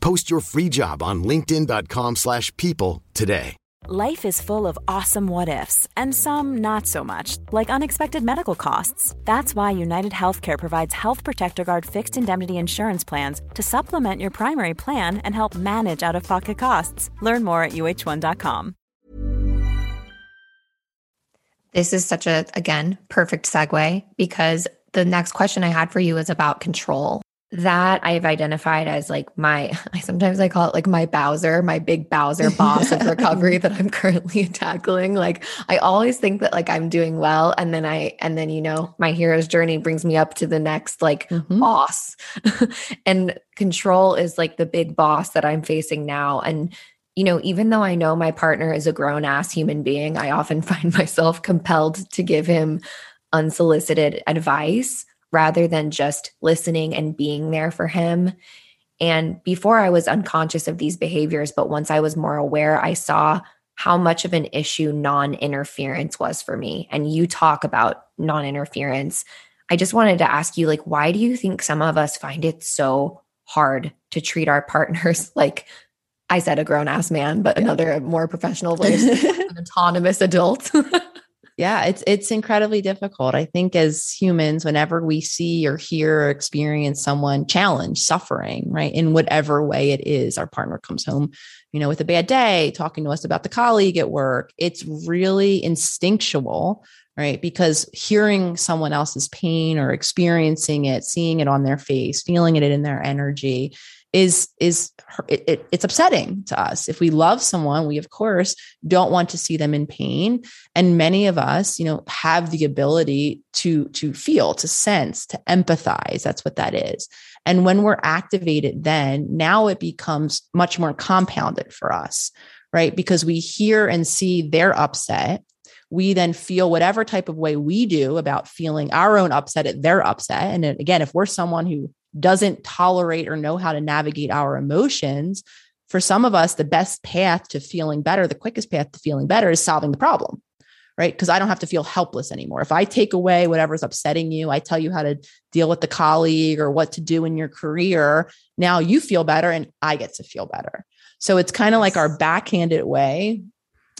Post your free job on linkedin.com slash people today. Life is full of awesome what ifs and some not so much, like unexpected medical costs. That's why United Healthcare provides Health Protector Guard fixed indemnity insurance plans to supplement your primary plan and help manage out-of-pocket costs. Learn more at uh1.com. This is such a, again, perfect segue because the next question I had for you is about control. That I've identified as like my, I sometimes I call it like my Bowser, my big Bowser boss of recovery that I'm currently tackling. Like I always think that like I'm doing well. And then I, and then, you know, my hero's journey brings me up to the next like mm-hmm. boss. and control is like the big boss that I'm facing now. And you know, even though I know my partner is a grown ass human being, I often find myself compelled to give him unsolicited advice rather than just listening and being there for him. And before I was unconscious of these behaviors, but once I was more aware, I saw how much of an issue non interference was for me. And you talk about non interference. I just wanted to ask you, like, why do you think some of us find it so hard to treat our partners like I said a grown ass man, but yeah. another more professional voice, an autonomous adult. yeah, it's it's incredibly difficult. I think as humans, whenever we see or hear or experience someone challenge, suffering, right, in whatever way it is, our partner comes home, you know, with a bad day, talking to us about the colleague at work, it's really instinctual right? Because hearing someone else's pain or experiencing it, seeing it on their face, feeling it in their energy is is it, it, it's upsetting to us. If we love someone we of course don't want to see them in pain. And many of us you know have the ability to to feel to sense to empathize. That's what that is. And when we're activated then now it becomes much more compounded for us right? Because we hear and see their upset. We then feel whatever type of way we do about feeling our own upset at their upset. And again if we're someone who doesn't tolerate or know how to navigate our emotions, for some of us, the best path to feeling better, the quickest path to feeling better is solving the problem, right? Because I don't have to feel helpless anymore. If I take away whatever's upsetting you, I tell you how to deal with the colleague or what to do in your career. Now you feel better and I get to feel better. So it's kind of like our backhanded way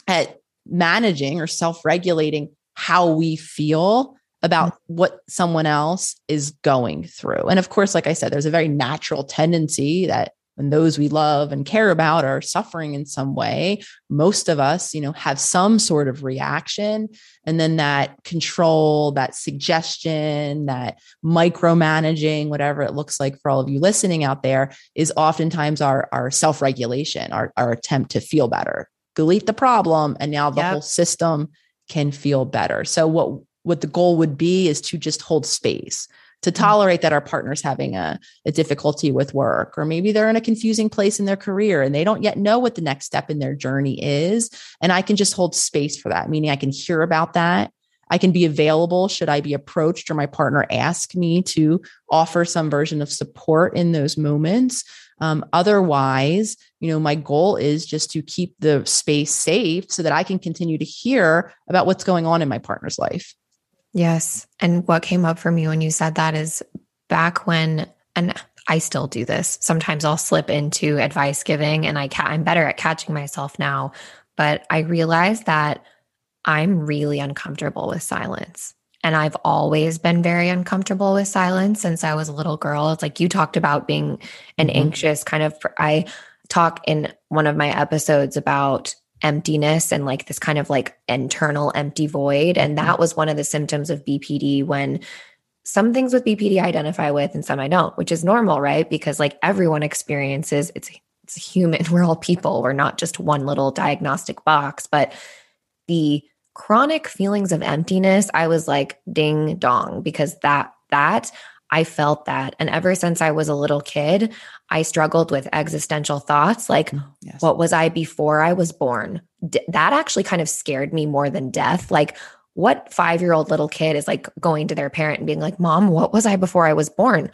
at managing or self regulating how we feel about mm-hmm. what someone else is going through. And of course, like I said, there's a very natural tendency that when those we love and care about are suffering in some way, most of us, you know, have some sort of reaction. And then that control, that suggestion, that micromanaging, whatever it looks like for all of you listening out there, is oftentimes our, our self regulation, our, our attempt to feel better. Delete the problem, and now the yep. whole system can feel better. So, what what the goal would be is to just hold space to mm-hmm. tolerate that our partner's having a, a, difficulty with work or maybe they're in a confusing place in their career and they don't yet know what the next step in their journey is and i can just hold space for that meaning i can hear about that i can be available should i be approached or my partner ask me to offer some version of support in those moments um, otherwise, you know, my goal is just to keep the space safe so that I can continue to hear about what's going on in my partner's life. Yes. And what came up for me when you said that is back when, and I still do this. Sometimes I'll slip into advice giving and I ca- I'm better at catching myself now. But I realize that I'm really uncomfortable with silence. And I've always been very uncomfortable with silence since I was a little girl. It's like you talked about being an mm-hmm. anxious kind of, I talk in one of my episodes about emptiness and like this kind of like internal empty void. And that mm-hmm. was one of the symptoms of BPD when some things with BPD I identify with and some I don't, which is normal, right? Because like everyone experiences it's it's human. We're all people. We're not just one little diagnostic box. But the chronic feelings of emptiness, I was like, ding dong, because that, that, I felt that. And ever since I was a little kid, I struggled with existential thoughts like, Mm, yes. what was I before I was born? D- that actually kind of scared me more than death. Like, what five year old little kid is like going to their parent and being like, Mom, what was I before I was born?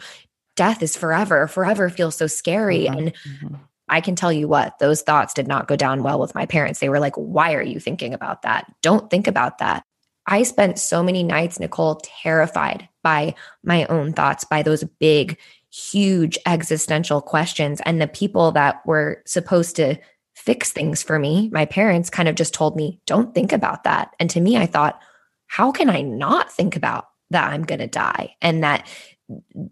Death is forever. Forever feels so scary. Mhm, And mhm. I can tell you what, those thoughts did not go down well with my parents. They were like, Why are you thinking about that? Don't think about that. I spent so many nights, Nicole, terrified by my own thoughts, by those big, huge existential questions. And the people that were supposed to fix things for me, my parents kind of just told me, Don't think about that. And to me, I thought, How can I not think about that I'm going to die? And that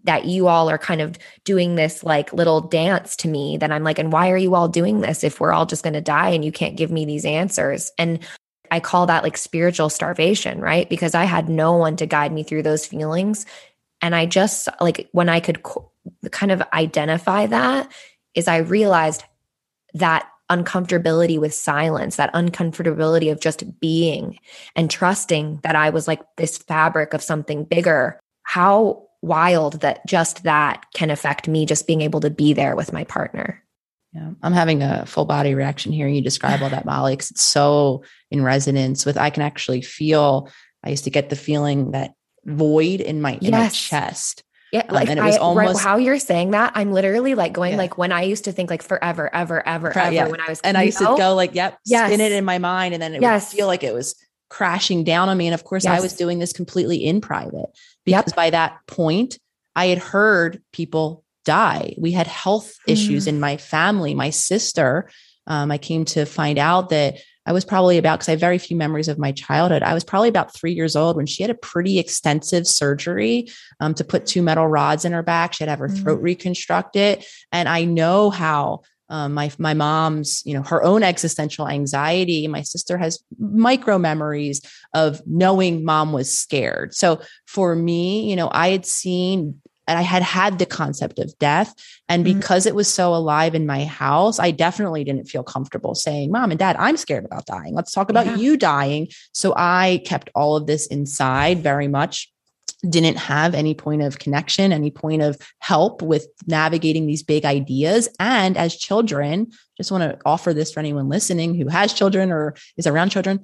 that you all are kind of doing this like little dance to me that I'm like, and why are you all doing this if we're all just going to die and you can't give me these answers? And I call that like spiritual starvation, right? Because I had no one to guide me through those feelings. And I just like when I could co- kind of identify that is I realized that uncomfortability with silence, that uncomfortability of just being and trusting that I was like this fabric of something bigger. How wild that just that can affect me just being able to be there with my partner. Yeah, I'm having a full body reaction hearing you describe all that, Molly, because it's so in resonance with. I can actually feel. I used to get the feeling that void in my in my chest. Yeah, Um, like and it was I, right, almost- how you're saying that, I'm literally like going Yeah. like when I used to think like forever, ever, ever, Right, ever. yeah. When I was And I used know? to go like, "Yep, Yes. spin it in my mind," and then it Yes. would feel like it was crashing down on me. And of course, I was doing this completely in private Yep. because by that point, I had heard people die. We had health issues Mm. in my family. My sister, um, I came to find out that I was probably about because I have very few memories of my childhood. I was probably about three years old when she had a pretty extensive surgery um, to put two metal rods in her back. She had to have her Mm. throat reconstructed, and I know how um, my my mom's you know her own existential anxiety. My sister has micro memories of knowing mom was scared. So for me, you know, I had seen and I had had the concept of death. And Mhm. because it was so alive in my house, I definitely didn't feel comfortable saying, Mom and Dad, I'm scared about dying. Let's talk about Yeah. you dying. So I kept all of this inside very much. Didn't have any point of connection, any point of help with navigating these big ideas. And as children, just want to offer this for anyone listening who has children or is around children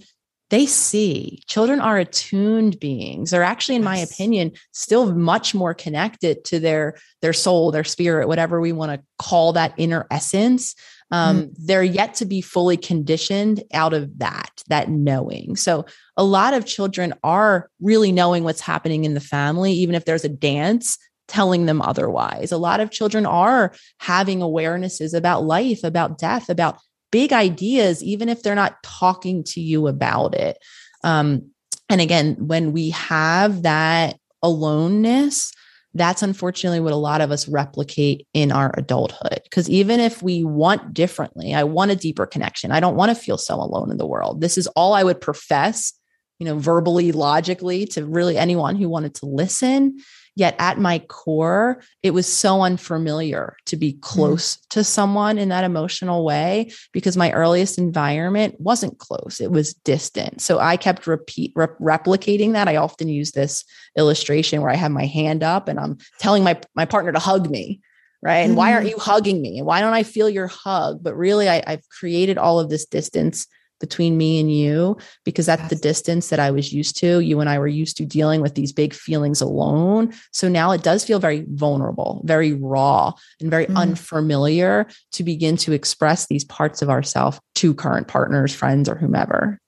they see. Children are attuned beings. They're actually in my Yes. opinion still much more connected to their their soul their spirit whatever we want to call that inner essence. Um, they're yet to be fully conditioned out of that that knowing. So a lot of children are really knowing what's happening in the family even if there's a dance telling them otherwise. A lot of children are having awarenesses about life about death about big ideas, even if they're not talking to you about it. Um, and again, when we have that aloneness, that's unfortunately what a lot of us replicate in our adulthood. Because even if we want differently, I want a deeper connection. I don't want to feel so alone in the world. This is all I would profess, you know, verbally, logically to really anyone who wanted to listen. Yet at my core, it was so unfamiliar to be mm-hmm. close to someone in that emotional way because my earliest environment wasn't close, it was distant. So I kept repeat rep- replicating that. I often use this illustration where I have my hand up and I'm telling my my partner to hug me. Right. And why aren't mm-hmm. you hugging me? And why don't I feel your hug? But really, I, I've created all of this distance between me and you because that's the distance that I was used to. You and I were used to dealing with these big feelings alone. So now it does feel very vulnerable, very raw, and very Mm. unfamiliar to begin to express these parts of ourselves to current partners, friends, or whomever.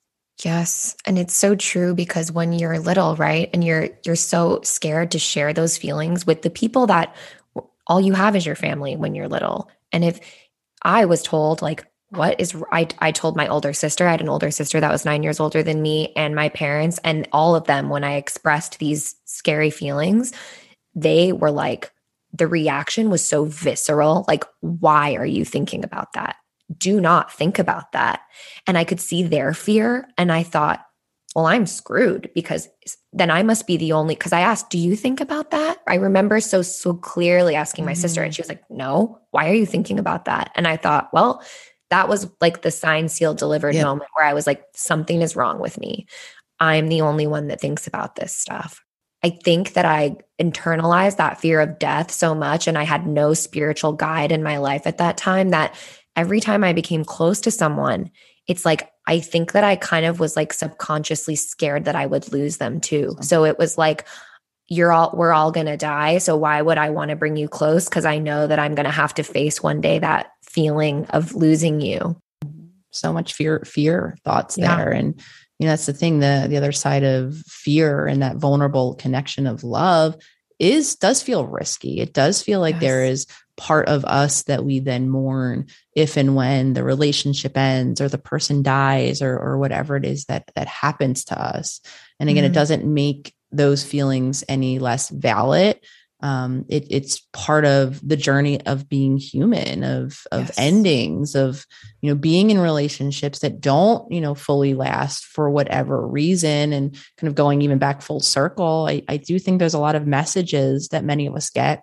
Yes, and it's so true because when you're little, right? And you're you're so scared to share those feelings with the people that all you have is your family when you're little. And if I was told like what is I I told my older sister, I had an older sister that was 9 years older than me and my parents and all of them when I expressed these scary feelings, they were like the reaction was so visceral, like why are you thinking about that? Do not think about that. And I could see their fear and I thought well, I'm screwed because then I must be the only. Because I asked, do you think about that? I remember so, so clearly asking my mm-hmm. sister, and mm-hmm. she was like, no, why are you thinking about that? And I thought, well, that was like the sign seal delivered yep. moment where I was like, something is wrong with me. I'm the only one that thinks about this stuff. I think that I internalized that fear of death so much, and I had no spiritual guide in my life at that time that every time I became close to someone, it's like I think that I kind of was like subconsciously scared that I would lose them too. So it was like, you're all, we're all going to die. So why would I want to bring you close? Cause I know that I'm going to have to face one day that feeling of losing you. So much fear, fear thoughts yeah. there. And, you know, that's the thing, the, the other side of fear and that vulnerable connection of love is, does feel risky. It does feel like yes. there is part of us that we then mourn if and when the relationship ends or the person dies or or whatever it is that that happens to us and again mm-hmm. it doesn't make those feelings any less valid um, it, it's part of the journey of being human of of yes. endings of you know being in relationships that don't you know fully last for whatever reason and kind of going even back full circle I, I do think there's a lot of messages that many of us get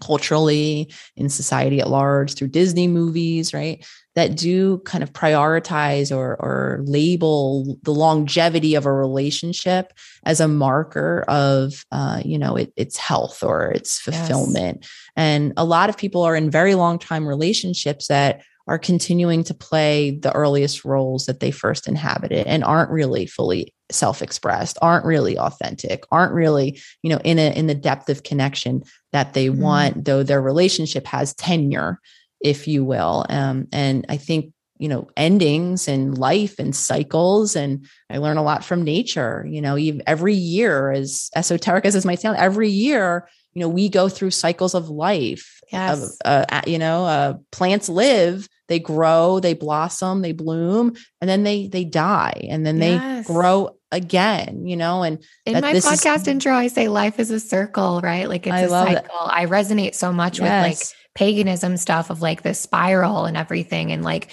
culturally in society at large through Disney movies, right? That do kind of prioritize or, or label the longevity of a relationship as a marker of, uh, you know, it, its health or its fulfillment. Yes. And a lot of people are in very long time relationships that are continuing to play the earliest roles that they first inhabited and aren't really fully self-expressed aren't really authentic aren't really you know in a in the depth of connection that they mm. want though their relationship has tenure if you will um, and i think you know endings and life and cycles and i learn a lot from nature you know every year as esoteric as this might sound every year you know we go through cycles of life yes. Of, uh, you know uh, plants live they grow they blossom they bloom and then they they die and then yes. they grow again you know and in my podcast is, intro i say life is a circle right like it's I a cycle that. i resonate so much yes. with like paganism stuff of like the spiral and everything and like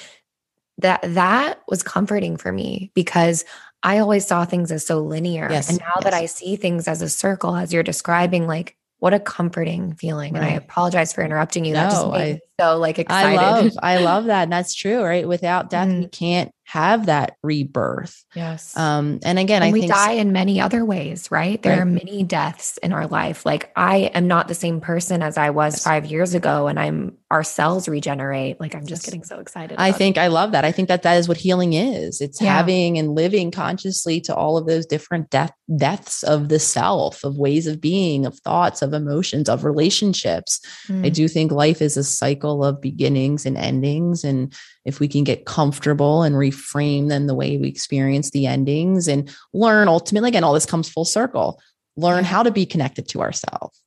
that that was comforting for me because I always saw things as so linear. Yes, and now yes. that I see things as a circle, as you're describing, like what a comforting feeling. Right. And I apologize for interrupting you. That no, just made I, me so like excited. I love, I love that. And that's true, right? Without death, mm. we can't have that rebirth. Yes. Um, and again, and I we die in many other ways, right? There right. are many deaths in our life. Like I am not the same person as I was yes. five years ago, and I'm our cells regenerate. Like I'm just getting so excited. I think it. I love that. I think that that is what healing is. It's yeah. having and living consciously to all of those different death depths of the self, of ways of being, of thoughts, of emotions, of relationships. Mm. I do think life is a cycle of beginnings and endings, and if we can get comfortable and reframe then the way we experience the endings and learn ultimately again all this comes full circle learn how to be connected to ourselves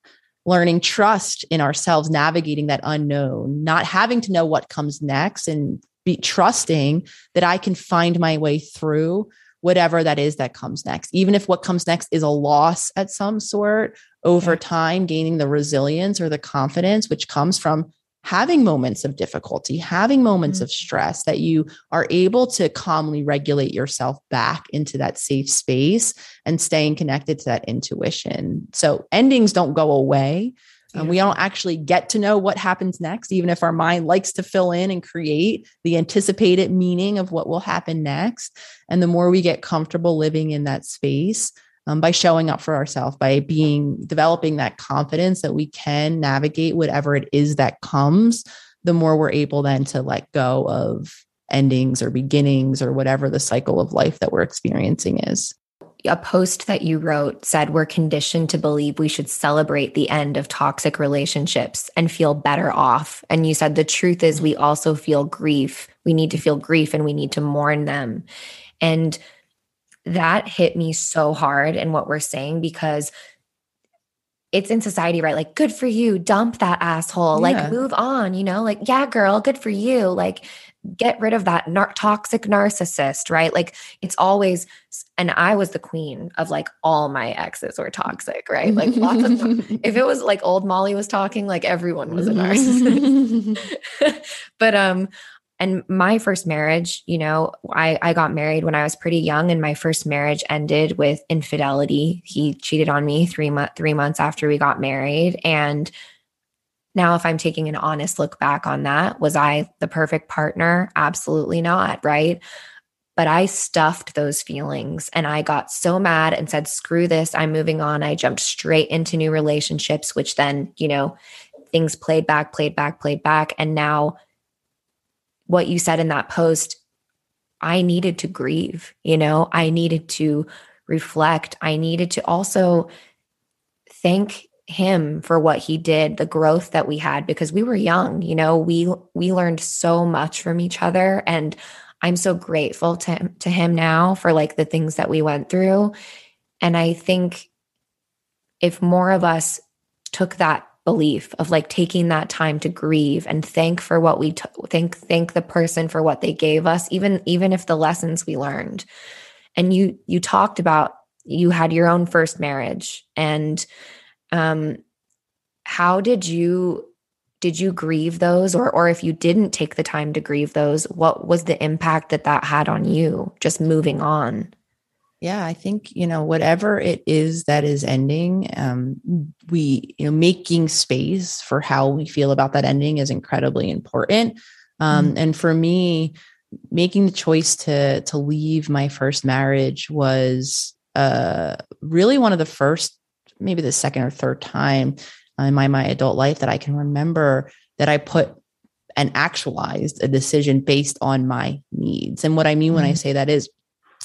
learning trust in ourselves navigating that unknown not having to know what comes next and be trusting that i can find my way through whatever that is that comes next. Even if what comes next is a loss at some sort over time gaining the resilience or the confidence which comes from having moments of difficulty, having moments mm-hmm. of stress, that you are able to calmly regulate yourself back into that safe space and staying connected to that intuition. So endings don't go away. Yeah. Um, we don't actually get to know what happens next, even if our mind likes to fill in and create the anticipated meaning of what will happen next. And the more we get comfortable living in that space, um, by showing up for ourselves, by being developing that confidence that we can navigate whatever it is that comes, the more we're able then to let go of endings or beginnings or whatever the cycle of life that we're experiencing is. A post that you wrote said, We're conditioned to believe we should celebrate the end of toxic relationships and feel better off. And you said, The truth is, we also feel grief. We need to feel grief and we need to mourn them. And that hit me so hard in what we're saying because it's in society, right? Like, good for you, dump that asshole, yeah. like, move on, you know, like, yeah, girl, good for you. Like, get rid of that nar- toxic narcissist, right? Like, it's always, and I was the queen of like all my exes were toxic, right? Like, lots of. If it was like old Molly was talking, like, everyone was a narcissist. but, um, and my first marriage, you know, I, I got married when I was pretty young, and my first marriage ended with infidelity. He cheated on me three month three months after we got married. And now, if I'm taking an honest look back on that, was I the perfect partner? Absolutely not, right? But I stuffed those feelings and I got so mad and said, screw this, I'm moving on. I jumped straight into new relationships, which then, you know, things played back, played back, played back. And now what you said in that post, I needed to grieve, you know, I needed to reflect. I needed to also thank him for what he did, the growth that we had because we were young, you know, we we learned so much from each other and I'm so grateful to to him now for like the things that we went through. And I think if more of us took that belief of like taking that time to grieve and thank for what we t- thank thank the person for what they gave us even even if the lessons we learned. And you you talked about you had your own first marriage and um how did you did you grieve those? Or or if you didn't take the time to grieve those what was the impact that that had on you just moving on yeah i think you know whatever it is that is ending um, we you know making space for how we feel about that ending is incredibly important um, mm-hmm. and for me making the choice to to leave my first marriage was uh, really one of the first maybe the second or third time in my my adult life that i can remember that i put and actualized a decision based on my needs and what i mean mm-hmm. when i mm-hmm. say that is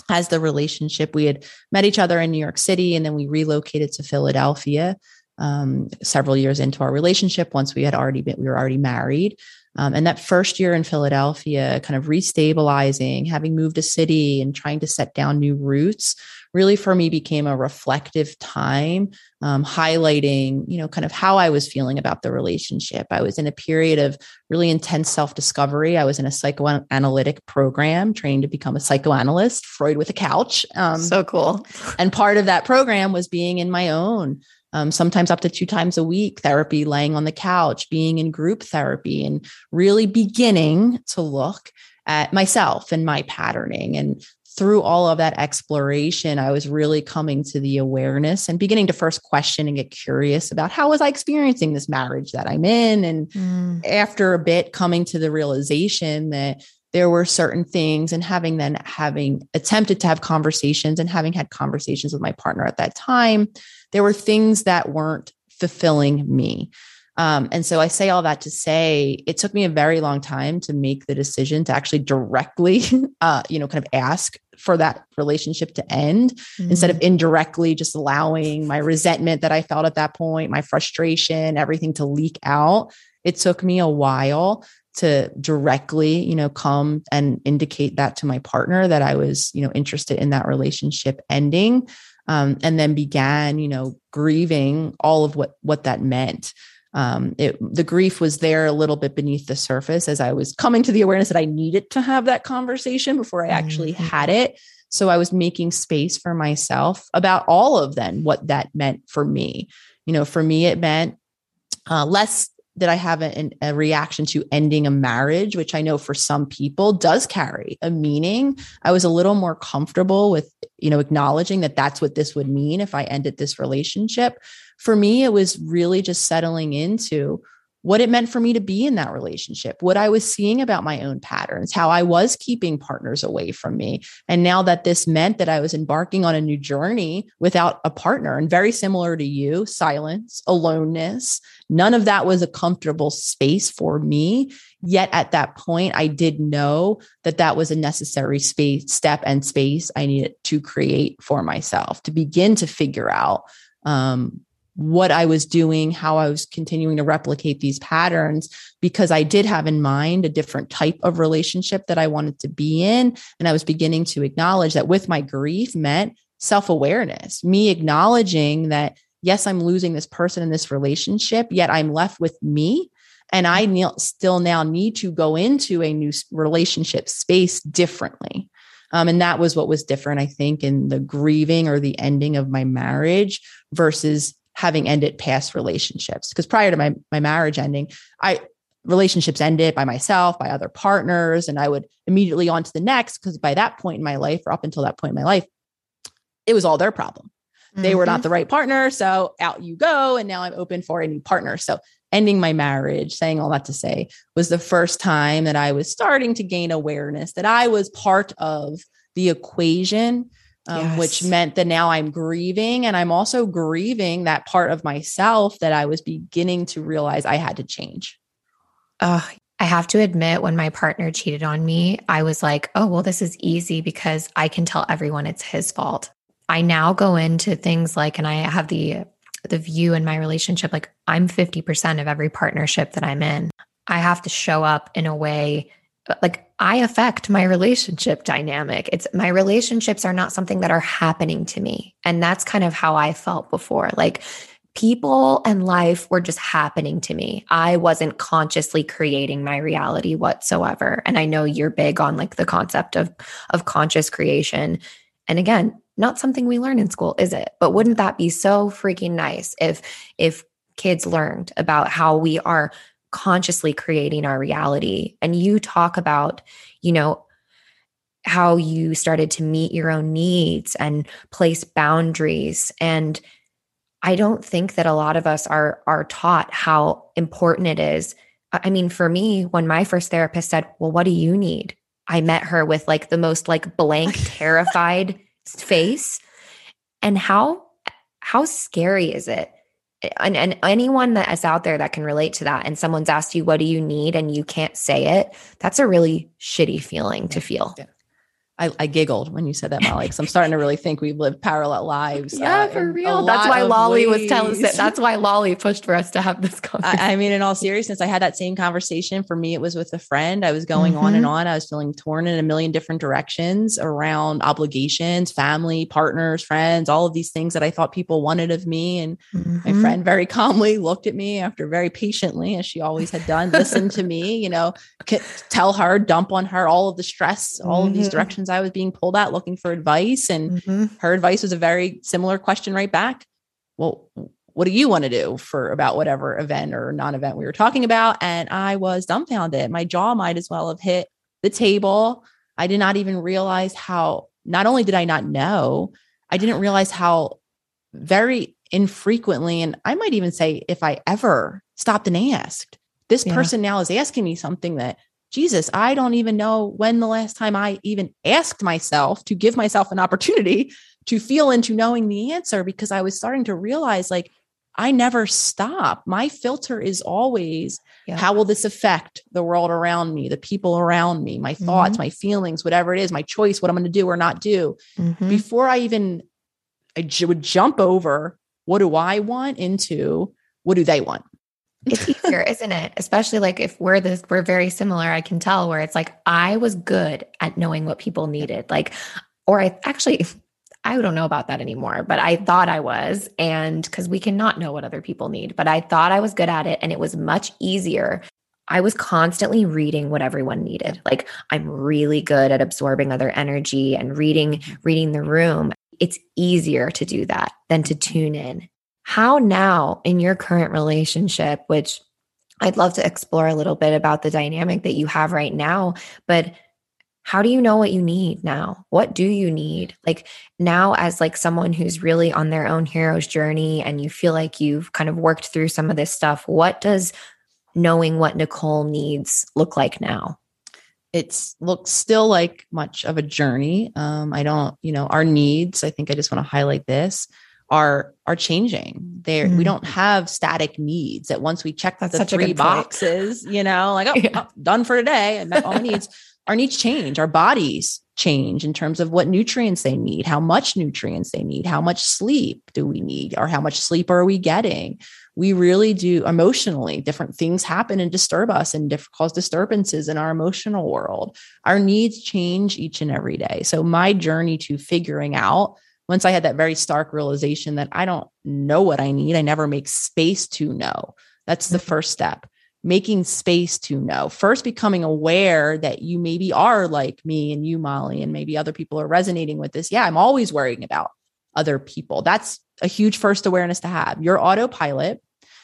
as the relationship. We had met each other in New York City and then we relocated to Philadelphia um, several years into our relationship once we had already been, we were already married. Um, and that first year in Philadelphia, kind of restabilizing, having moved a city and trying to set down new roots, really for me became a reflective time, um, highlighting, you know, kind of how I was feeling about the relationship. I was in a period of really intense self discovery. I was in a psychoanalytic program, trained to become a psychoanalyst, Freud with a couch. Um, so cool. and part of that program was being in my own um, sometimes up to two times a week therapy, laying on the couch, being in group therapy, and really beginning to look at myself and my patterning. And through all of that exploration, I was really coming to the awareness and beginning to first question and get curious about how was I experiencing this marriage that I'm in. And mm. after a bit, coming to the realization that there were certain things and having then having attempted to have conversations and having had conversations with my partner at that time there were things that weren't fulfilling me um, and so I say all that to say it took me a very long time to make the decision to actually directly, uh, you know, kind of ask for that relationship to end mm-hmm. instead of mm. indirectly just allowing my resentment that I felt at that point, my frustration, everything to leak out. It took me a while to directly you know come and indicate that to my partner that i was you know interested in that relationship ending um, and then began you know grieving all of what what that meant. Um, it, the grief was there a little bit beneath the surface as i was coming to the awareness that i needed to have that conversation before i actually mm-hmm. had it. So i was making space for myself about all of then what that meant for me. You know for me it meant uh, less that I have a, a, reaction to ending a marriage, which I know for some people does carry a meaning. I was a little more comfortable with, you know, acknowledging that that's what this would mean if I ended this relationship. For me, it was really just settling into what it meant for me to be in that relationship, what I was seeing about my own patterns, how I was keeping partners away from me. And now that this meant that I was embarking on a new journey without a partner, and very similar to you, silence, aloneness, none of that was a comfortable space for me. Yet at that point, I did know that that was a necessary space, step and space I needed to create for myself to begin to figure out um, what I was doing, how I was continuing to replicate these patterns, because I did have in mind a different type of relationship that I wanted to be in. And I was beginning to acknowledge that with my grief meant self awareness, me acknowledging that, yes, I'm losing this person in this relationship, yet I'm left with me. And I still now need to go into a new relationship space differently. Um, and that was what was different, I think, in the grieving or the ending of my marriage versus having ended past relationships because prior to my my marriage ending i relationships ended by myself, by other partners, and I would immediately on to the next because by that point in my life, or up until that point in my life, it was all their problem. They were not Mm-hmm. the right partner. So out you go. And now I'm open for a new partner. So ending my marriage, saying all that to say, was the first time that I was starting to gain awareness that I was part of the equation, um, which meant that now I'm grieving. And I'm also grieving that part of myself that I was beginning to realize I had to change. Ugh, I have to admit, when my partner cheated on me, I was like, oh, well, this is easy because I can tell everyone it's his fault. I now go into things like, and I have the the view in my relationship like I'm 50% of every partnership that I'm in. I have to show up in a way like I affect my relationship dynamic. It's my relationships are not something that are happening to me. And that's kind of how I felt before. Like people and life were just happening to me. I wasn't consciously creating my reality whatsoever. And I know you're big on like the concept of of conscious creation. And again, not something we learn in school, is it? But wouldn't that be so freaking nice if if kids learned about how we are consciously creating our reality? And you talk about, you know, how you started to meet your own needs and place boundaries and I don't think that a lot of us are are taught how important it is. I mean, for me, when my first therapist said, "Well, what do you need?" I met her with like the most like blank, terrified face. And how how scary is it? And, and anyone that is out there that can relate to that, and someone's asked you, "What do you need?" and you can't say it, that's a really shitty feeling to feel. Yeah. I, I giggled when you said that, Molly, because I'm starting to really think we've lived parallel lives. Yeah, uh, for real. That's why Lolly was telling us. ways. That's why Lolly pushed for us to have this conversation. I, I mean, in all seriousness, I had that same conversation. For me, it was with a friend. I was going on and Mhm. on. I was feeling torn in a million different directions around obligations, family, partners, friends, all of these things that I thought people wanted of me. And my Mhm. friend very calmly looked at me after very patiently, as she always had done, listened to me, you know, c- tell her, dump on her all of the stress, all of these Mhm. Directions I was being pulled at, looking for advice. And Mhm. her advice was a very similar question right back. Well, what do you want to do for about whatever event or non-event we were talking about? And I was dumbfounded. My jaw might as well have hit the table. I did not even realize how not only did I not know, I didn't realize how very infrequently, and I might even say if I ever stopped and asked, this Yeah. person now is asking me something that Jesus, I don't even know when the last time I even asked myself to give myself an opportunity to feel into knowing the answer because I was starting to realize like I never stop. My filter is always Yeah. how will this affect the world around me, the people around me, my thoughts, my feelings, whatever it is, my choice, what I'm going to do or not do. Mhm. Before I even I j- would jump over what do I want into what do they want? It's easier, isn't it? Especially like if we're this, we're very similar. I can tell where it's like I was good at knowing what people needed. Like, or I actually, I don't know about that anymore, but I thought I was. And because we cannot know what other people need, but I thought I was good at it. And it was much easier. I was constantly reading what everyone needed. Like I'm really good at absorbing other energy and reading, mm-hmm. reading the room. It's easier to do that than to mm-hmm. tune in how now in your current relationship, which I'd love to explore a little bit about the dynamic that you have right now, but how do you know what you need now? What do you need? Like now as like someone who's really on their own hero's journey and you feel like you've kind of worked through some of this stuff, what does knowing what Nicole needs look like now? it's looks still like much of a journey. Um, I don't, you know, our needs, I think I just want to highlight this are are changing. There we Mm. don't have static needs that once we check That's the three good point. boxes, you know, like oh, Yeah. oh, done for today. and met all my needs. Our needs change, our bodies change in terms of what nutrients they need, how much nutrients they need, how much sleep do we need, or how much sleep are we getting? we really do emotionally different things happen and disturb us and diff- cause disturbances in our emotional world our needs change each and every day so my journey to figuring out once i had that very stark realization that i don't know what i need i never make space to know that's the Mhm. first step making space to know first becoming aware that you maybe are like me and you molly and maybe other people are resonating with this yeah i'm always worrying about other people that's a huge first awareness to have your autopilot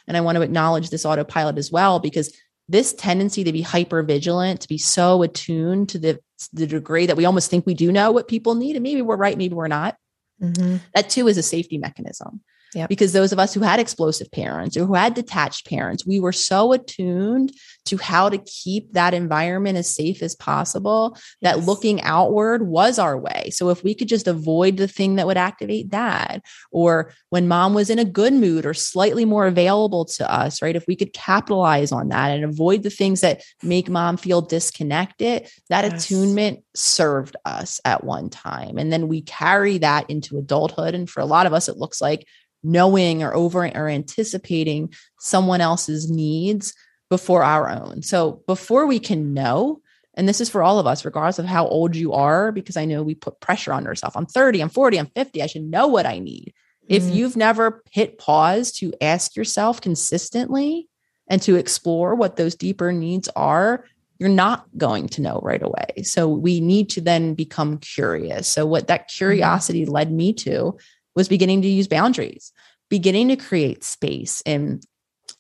and I want to acknowledge this autopilot as well because this tendency to be hyper vigilant, to be so attuned to the, the degree that we almost think we do know what people need. And maybe we're right, maybe we're not. Mm-hmm. That too is a safety mechanism. Yep. Because those of us who had explosive parents or who had detached parents, we were so attuned to how to keep that environment as safe as possible that looking outward was our way. So if we could just avoid the thing that would activate that, or when mom was in a good mood or slightly more available to us, right? If we could capitalize on that and avoid the things that make mom feel disconnected, that yes. attunement served us at one time. And then we carry that into adulthood. And for a lot of us, it looks like knowing or over or anticipating someone else's needs before our own. So before we can know, and this is for all of us, regardless of how old you are, because I know we put pressure on ourselves. I'm 30, I'm 40, I'm 50. I should know what I need. Mm-hmm. If you've never hit pause to ask yourself consistently and to explore what those deeper needs are, you're not going to know right away. So we need to then become curious. So what that mm-hmm. curiosity mm-hmm. led me to was beginning to use boundaries, beginning to create space in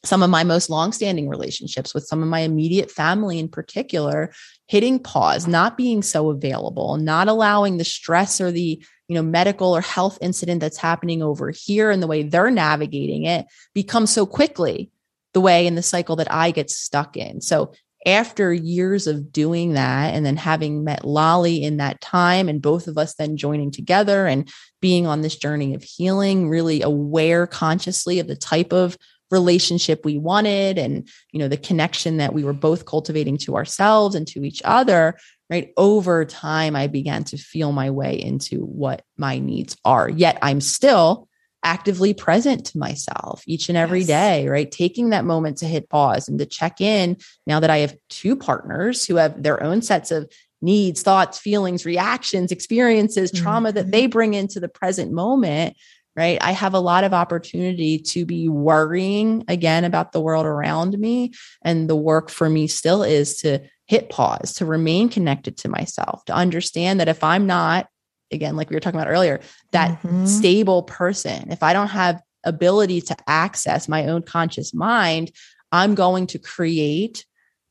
some of my most longstanding relationships with some of my immediate family in particular hitting pause not being so available not allowing the stress or the you know medical or health incident that's happening over here and the way they're navigating it become so quickly the way in the cycle that I get stuck in. So after years of doing that and then having met Lolly in that time and both of us then joining together and being on this journey of healing really aware consciously of the type of relationship we wanted and you know the connection that we were both cultivating to ourselves and to each other right over time i began to feel my way into what my needs are yet i'm still actively present to myself each and every yes. day, right? Taking that moment to hit pause and to check in now that I have two partners who have their own sets of needs, thoughts, feelings, reactions, experiences, mm-hmm. trauma that they bring into the present moment, right? I have a lot of opportunity to be worrying again about the world around me. And the work for me still is to hit pause, to remain connected to myself, to understand that if I'm not again like we were talking about earlier that mm-hmm. stable person if i don't have ability to access my own conscious mind i'm going to create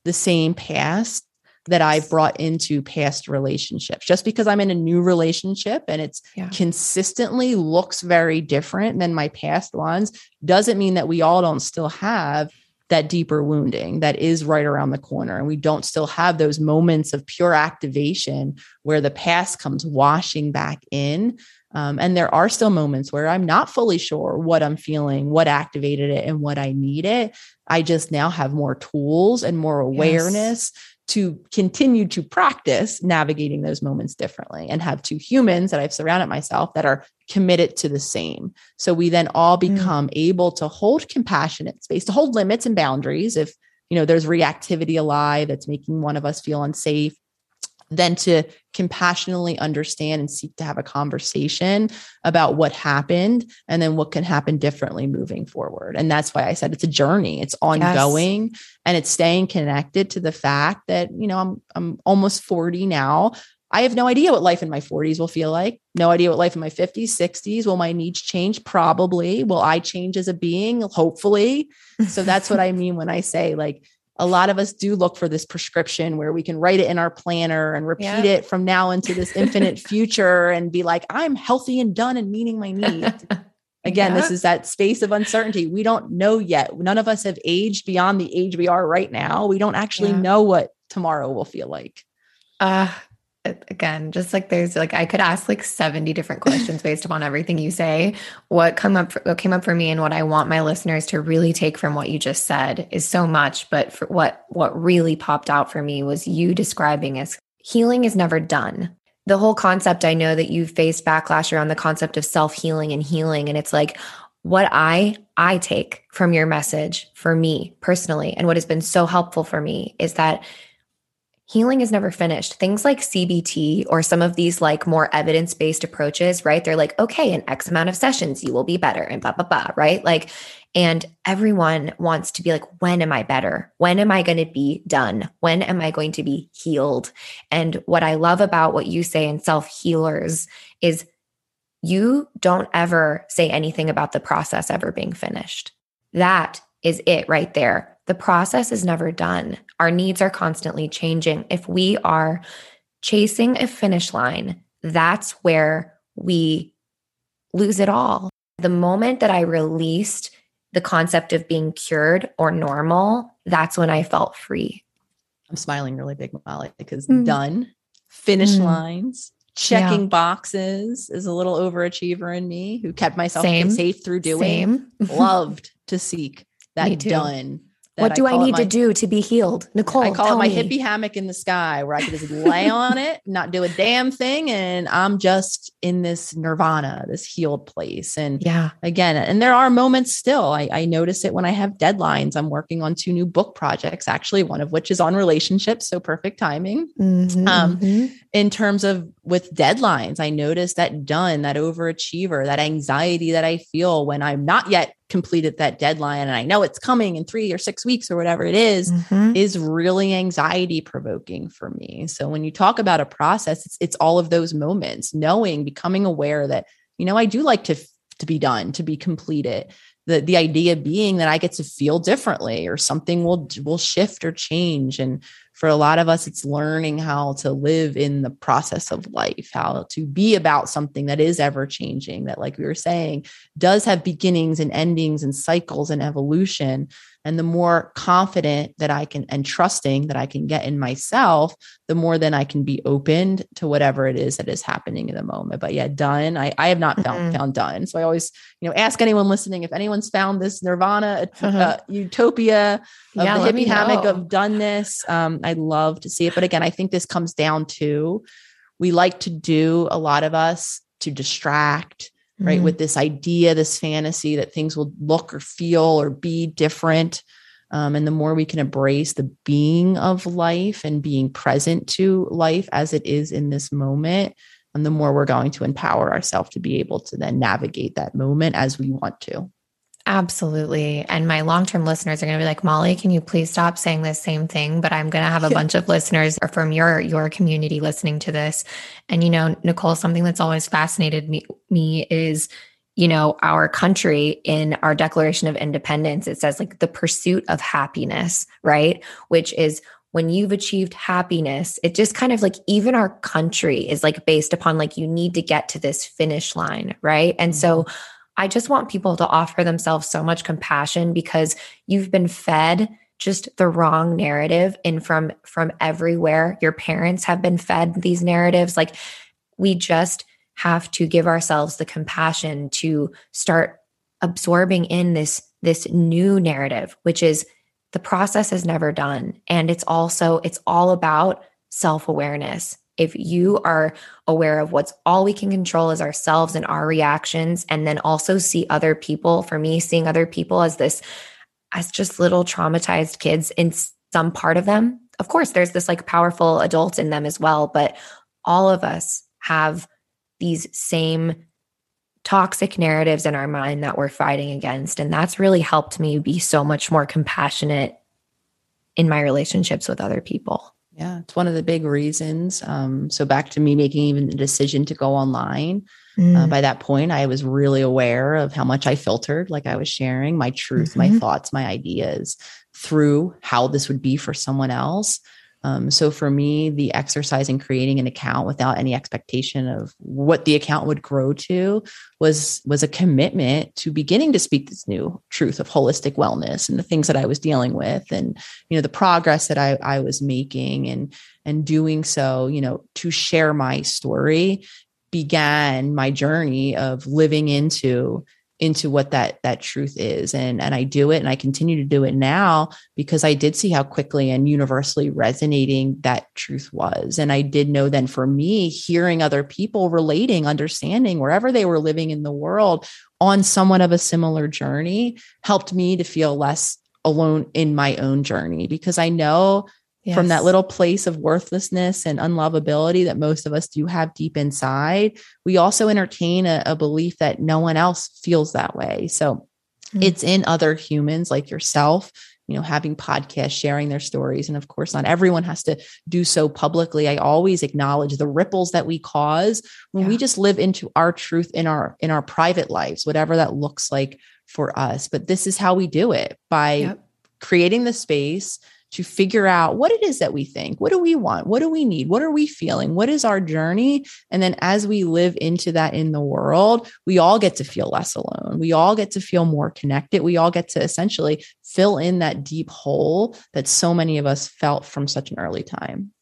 the same past that I've brought into past relationships. Just because I'm in a new relationship and it's yeah. consistently looks very different than my past ones doesn't mean that we all don't still have that deeper wounding that is right around the corner. And we don't still have those moments of pure activation where the past comes washing back in. Um, and there are still moments where I'm not fully sure what I'm feeling, what activated it, and what I need it. I just now have more tools and more awareness. Yes to continue to practice navigating those moments differently and have two humans that I've surrounded myself that are committed to the same. So we then all mm. become mm. able to hold compassionate space, to hold limits and boundaries. If, you know, there's reactivity alive that's making one of us feel unsafe, than to compassionately understand and seek to have a conversation about what happened and then what can happen differently moving forward. And that's why I said it's a journey, it's ongoing yes. and it's staying connected to the fact that, you know, I'm I'm almost 40 now. I have no idea what life in my 40s will feel like. No idea what life in my 50s, 60s. Will my needs change? Probably. Will I change as a being? Hopefully. So that's what I mean when I say like a lot of us do look for this prescription where we can write it in our planner and repeat yeah. it from now into this infinite future and be like, I'm healthy and done and meeting my needs. Again, yeah. this is that space of uncertainty. We don't know yet. None of us have aged beyond the age we are right now. We don't actually yeah. know what tomorrow will feel like. Uh, again just like there's like i could ask like 70 different questions based upon everything you say. What come up for, what came up for me and what i want my listeners to really take from what you just said is so much but for what what really popped out for me was you describing as healing is never done. The whole concept i know that you faced backlash around the concept of self-healing and healing and it's like what i i take from your message for me personally and what has been so helpful for me is that healing is never finished. Things like CBT or some of these like more evidence based approaches, right? They're like, okay, in X amount of sessions, you will be better and blah, blah, blah, right? Like, and everyone wants to be like, when am I better? When am I going to be done? When am I going to be healed? And what I love about what you say in self healers is you don't ever say anything about the process ever being finished. That is it right there. The process is never done. Our needs are constantly changing. If we are chasing a finish line, that's where we lose it all. The moment that I released the concept of being cured or normal, that's when I felt free. I'm smiling really big, Molly, because mm. done, finish mm. lines, checking yeah. boxes is a little overachiever in me who kept myself Same. safe through doing. Same. Loved to seek that done what do I, I need my, to do to be healed? Nicole, I call it my me. hippie hammock in the sky where I can just lay on it, not do a damn thing. And I'm just in this nirvana, this healed place. And yeah, again, and there are moments still. I, I notice it when I have deadlines. I'm working on two new book projects, actually, one of which is on relationships. So perfect timing. Mm-hmm, um, mm-hmm. In terms of with deadlines, I notice that done, that overachiever, that anxiety that I feel when I'm not yet completed that deadline and I know it's coming in three or six weeks or whatever it is, mm-hmm. is really anxiety provoking for me. So when you talk about a process, it's, it's all of those moments, knowing, becoming aware that, you know, I do like to, to be done, to be completed. The, the idea being that I get to feel differently or something will will shift or change. And for a lot of us, it's learning how to live in the process of life, how to be about something that is ever changing, that, like we were saying, does have beginnings and endings and cycles and evolution. And the more confident that I can and trusting that I can get in myself, the more then I can be opened to whatever it is that is happening in the moment. But yeah, done. I, I have not found mm-hmm. found done. So I always, you know, ask anyone listening if anyone's found this nirvana uh-huh. uh, utopia of yeah, the hippie hammock of doneness. Um, I'd love to see it. But again, I think this comes down to we like to do a lot of us to distract right? Mm-hmm. With this idea, this fantasy that things will look or feel or be different. Um, and the more we can embrace the being of life and being present to life as it is in this moment, and the more we're going to empower ourselves to be able to then navigate that moment as we want to. Absolutely. And my long term listeners are going to be like, Molly, can you please stop saying this same thing? But I'm going to have a bunch of listeners from your your community listening to this. And you know, Nicole, something that's always fascinated me, me is you know, our country in our Declaration of Independence, it says like the pursuit of happiness, right? Which is when you've achieved happiness, it just kind of like even our country is like based upon like you need to get to this finish line, right? And mm-hmm. so I just want people to offer themselves so much compassion because you've been fed just the wrong narrative and from from everywhere. Your parents have been fed these narratives. Like we just have to give ourselves the compassion to start absorbing in this this new narrative which is the process is never done. And it's also it's all about self-awareness if you are aware of what's all we can control is ourselves and our reactions and then also see other people for me seeing other people as this as just little traumatized kids in some part of them. Of course there's this like powerful adult in them as well but all of us have these same toxic narratives in our mind that we're fighting against and that's really helped me be so much more compassionate in my relationships with other people yeah, it's one of the big reasons. Um, so back to me making even the decision to go online. Uh, mm. Uh, by that point, I was really aware of how much I filtered, like I was sharing my truth, mm-hmm. my thoughts, my ideas through how this would be for someone else. Um, so for me, the exercise in creating an account without any expectation of what the account would grow to was was a commitment to beginning to speak this new truth of holistic wellness and the things that I was dealing with, and you know the progress that I, I was making, and and doing so, you know, to share my story began my journey of living into into what that that truth is. And and I do it and I continue to do it now because I did see how quickly and universally resonating that truth was. And I did know then for me hearing other people relating understanding wherever they were living in the world on somewhat of a similar journey helped me to feel less alone in my own journey because I know yes. from that little place of worthlessness and unlovability that most of us do have deep inside, we also entertain a, a belief that no one else feels that way. So mm-hmm. it's in other humans like yourself you know having podcasts sharing their stories and of course not everyone has to do so publicly i always acknowledge the ripples that we cause when yeah. we just live into our truth in our in our private lives whatever that looks like for us but this is how we do it by yep creating the space to figure out what it is that we think. What do we want? What do we need? What are we feeling? What is our journey? And then as we live into that in the world, we all get to feel less alone. We all get to feel more connected. We all get to essentially fill in that deep hole that so many of us felt from such an early time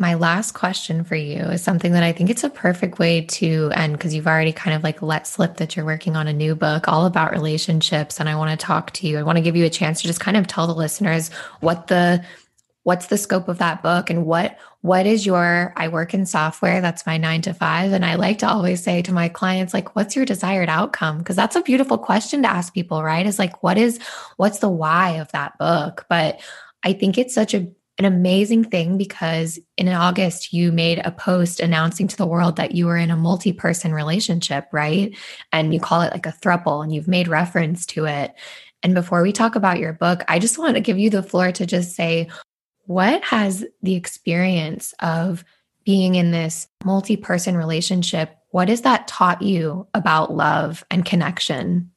my last question for you is something that I think it's a perfect way to end because you've already kind of like let slip that you're working on a new book all about relationships and I want to talk to you. I want to give you a chance to just kind of tell the listeners what the what's the scope of that book and what what is your I work in software that's my 9 to 5 and I like to always say to my clients like what's your desired outcome because that's a beautiful question to ask people, right? Is like what is what's the why of that book? But I think it's such a an amazing thing because in August, you made a post announcing to the world that you were in a multi person relationship, right? And you call it like a thruple and you've made reference to it. And before we talk about your book, I just want to give you the floor to just say, what has the experience of being in this multi person relationship, what has that taught you about love and connection?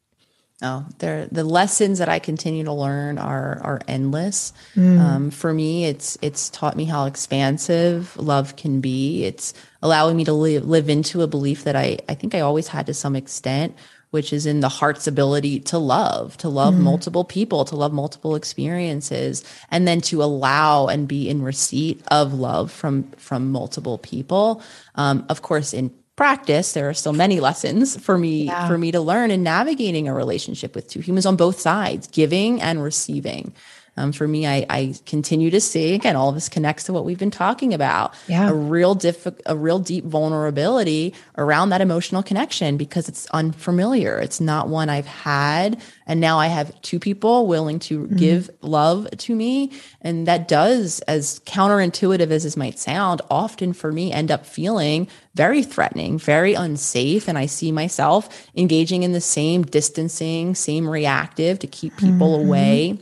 Oh, there the lessons that I continue to learn are are endless. Mm. Um, for me, it's it's taught me how expansive love can be. It's allowing me to live live into a belief that I I think I always had to some extent, which is in the heart's ability to love, to love mm. multiple people, to love multiple experiences, and then to allow and be in receipt of love from from multiple people. Um, of course, in practice there are still many lessons for me yeah. for me to learn in navigating a relationship with two humans on both sides giving and receiving um, for me I, I continue to see again all of this connects to what we've been talking about yeah. a real diff- a real deep vulnerability around that emotional connection because it's unfamiliar it's not one i've had and now i have two people willing to mm-hmm. give love to me and that does as counterintuitive as this might sound often for me end up feeling very threatening, very unsafe. And I see myself engaging in the same distancing, same reactive to keep people mm-hmm. away,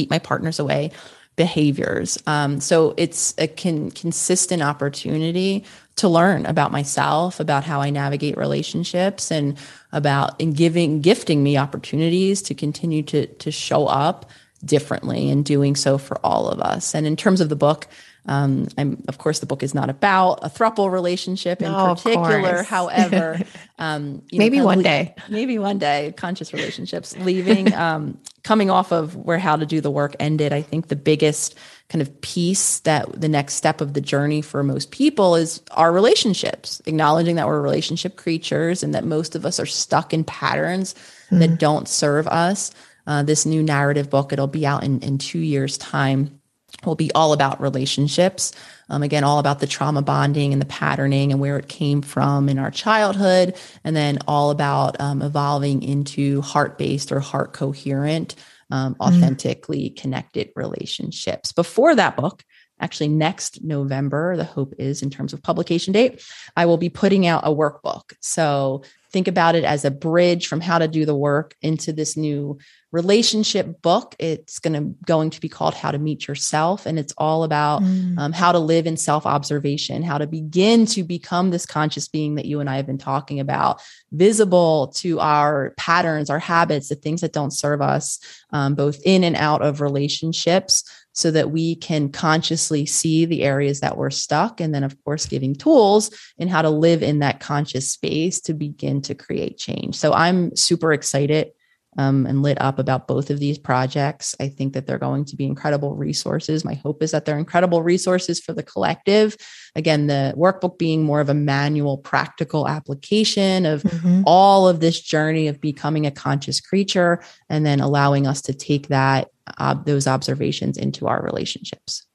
keep my partners away behaviors. Um, so it's a con- consistent opportunity to learn about myself, about how I navigate relationships, and about in giving gifting me opportunities to continue to to show up differently and doing so for all of us. And in terms of the book, um, I'm, of course, the book is not about a thruple relationship in no, particular. However, um, maybe know, one day, maybe one day, conscious relationships. Leaving, um, coming off of where How to Do the Work ended, I think the biggest kind of piece that the next step of the journey for most people is our relationships. Acknowledging that we're relationship creatures and that most of us are stuck in patterns mm. that don't serve us. Uh, this new narrative book, it'll be out in in two years' time will be all about relationships. Um, again, all about the trauma bonding and the patterning and where it came from in our childhood, and then all about um, evolving into heart based or heart coherent, um, mm-hmm. authentically connected relationships. Before that book, actually next November, the hope is in terms of publication date, I will be putting out a workbook. So think about it as a bridge from how to do the work into this new relationship book it's going to going to be called how to meet yourself and it's all about mm. um, how to live in self observation how to begin to become this conscious being that you and i have been talking about visible to our patterns our habits the things that don't serve us um, both in and out of relationships so that we can consciously see the areas that we're stuck. And then, of course, giving tools and how to live in that conscious space to begin to create change. So I'm super excited um, and lit up about both of these projects. I think that they're going to be incredible resources. My hope is that they're incredible resources for the collective. Again, the workbook being more of a manual, practical application of mm-hmm. all of this journey of becoming a conscious creature, and then allowing us to take that uh, those observations into our relationships.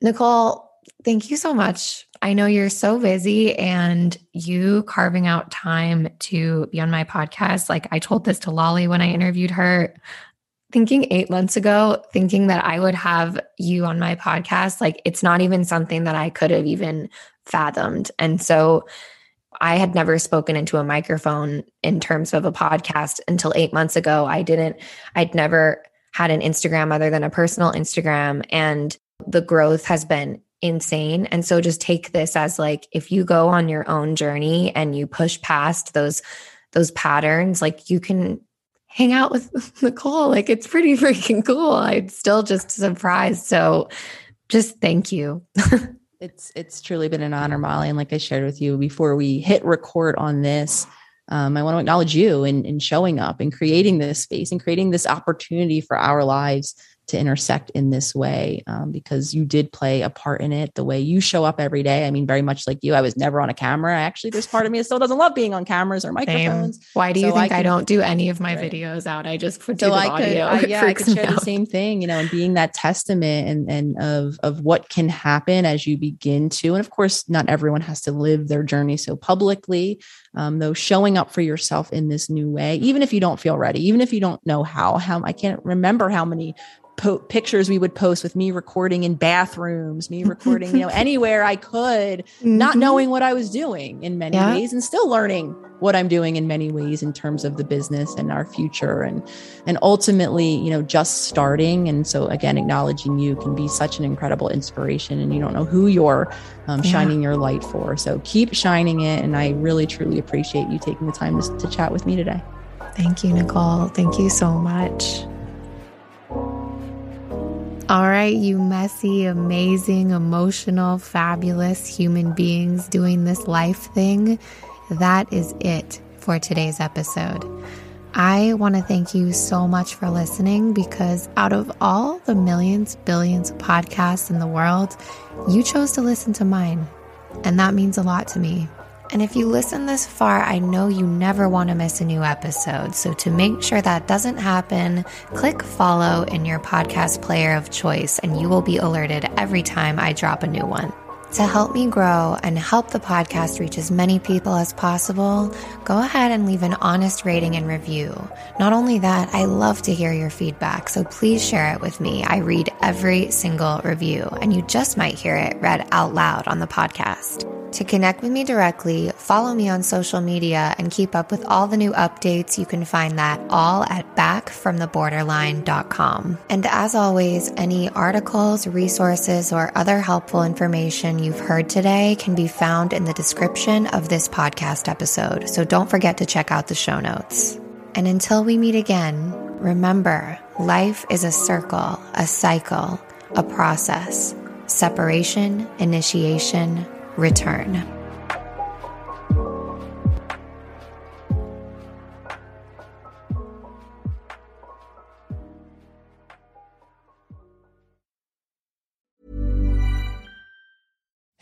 Nicole, thank you so much I know you're so busy and you carving out time to be on my podcast. Like I told this to Lolly when I interviewed her, thinking eight months ago, thinking that I would have you on my podcast. Like it's not even something that I could have even fathomed. And so I had never spoken into a microphone in terms of a podcast until eight months ago. I didn't, I'd never had an Instagram other than a personal Instagram. And the growth has been insane. And so just take this as like if you go on your own journey and you push past those those patterns, like you can hang out with Nicole. Like it's pretty freaking cool. I'm still just surprised. So just thank you. it's it's truly been an honor, Molly. And like I shared with you before we hit record on this, um, I want to acknowledge you in, in showing up and creating this space and creating this opportunity for our lives to intersect in this way um, because you did play a part in it the way you show up every day i mean very much like you i was never on a camera actually there's part of me that still doesn't love being on cameras or microphones Same. why do you so think I, I, don't do any of my right. videos out i just put so I could, audio I, yeah i could share out. the same thing you know and being that testament and and of of what can happen as you begin to and of course not everyone has to live their journey so publicly um, though showing up for yourself in this new way even if you don't feel ready even if you don't know how how i can't remember how many po- pictures we would post with me recording in bathrooms, me recording, you know, anywhere I could, mm-hmm. not knowing what I was doing in many yeah. ways and still learning what I'm doing in many ways in terms of the business and our future and and ultimately, you know, just starting and so again acknowledging you can be such an incredible inspiration and you don't know who you're um, yeah. shining your light for. So keep shining it and I really truly appreciate you taking the time to, to chat with me today. Thank you, Nicole. Thank you so much. All right, you messy, amazing, emotional, fabulous human beings doing this life thing. That is it for today's episode. I want to thank you so much for listening because out of all the millions, billions of podcasts in the world, you chose to listen to mine. And that means a lot to me. And if you listen this far, I know you never want to miss a new episode. So to make sure that doesn't happen, click follow in your podcast player of choice, and you will be alerted every time I drop a new one. To help me grow and help the podcast reach as many people as possible, go ahead and leave an honest rating and review. Not only that, I love to hear your feedback, so please share it with me. I read every single review, and you just might hear it read out loud on the podcast. To connect with me directly, follow me on social media and keep up with all the new updates. You can find that all at backfromtheborderline.com. And as always, any articles, resources, or other helpful information you've heard today can be found in the description of this podcast episode. So don't forget to check out the show notes. And until we meet again, remember life is a circle, a cycle, a process. Separation, initiation, return.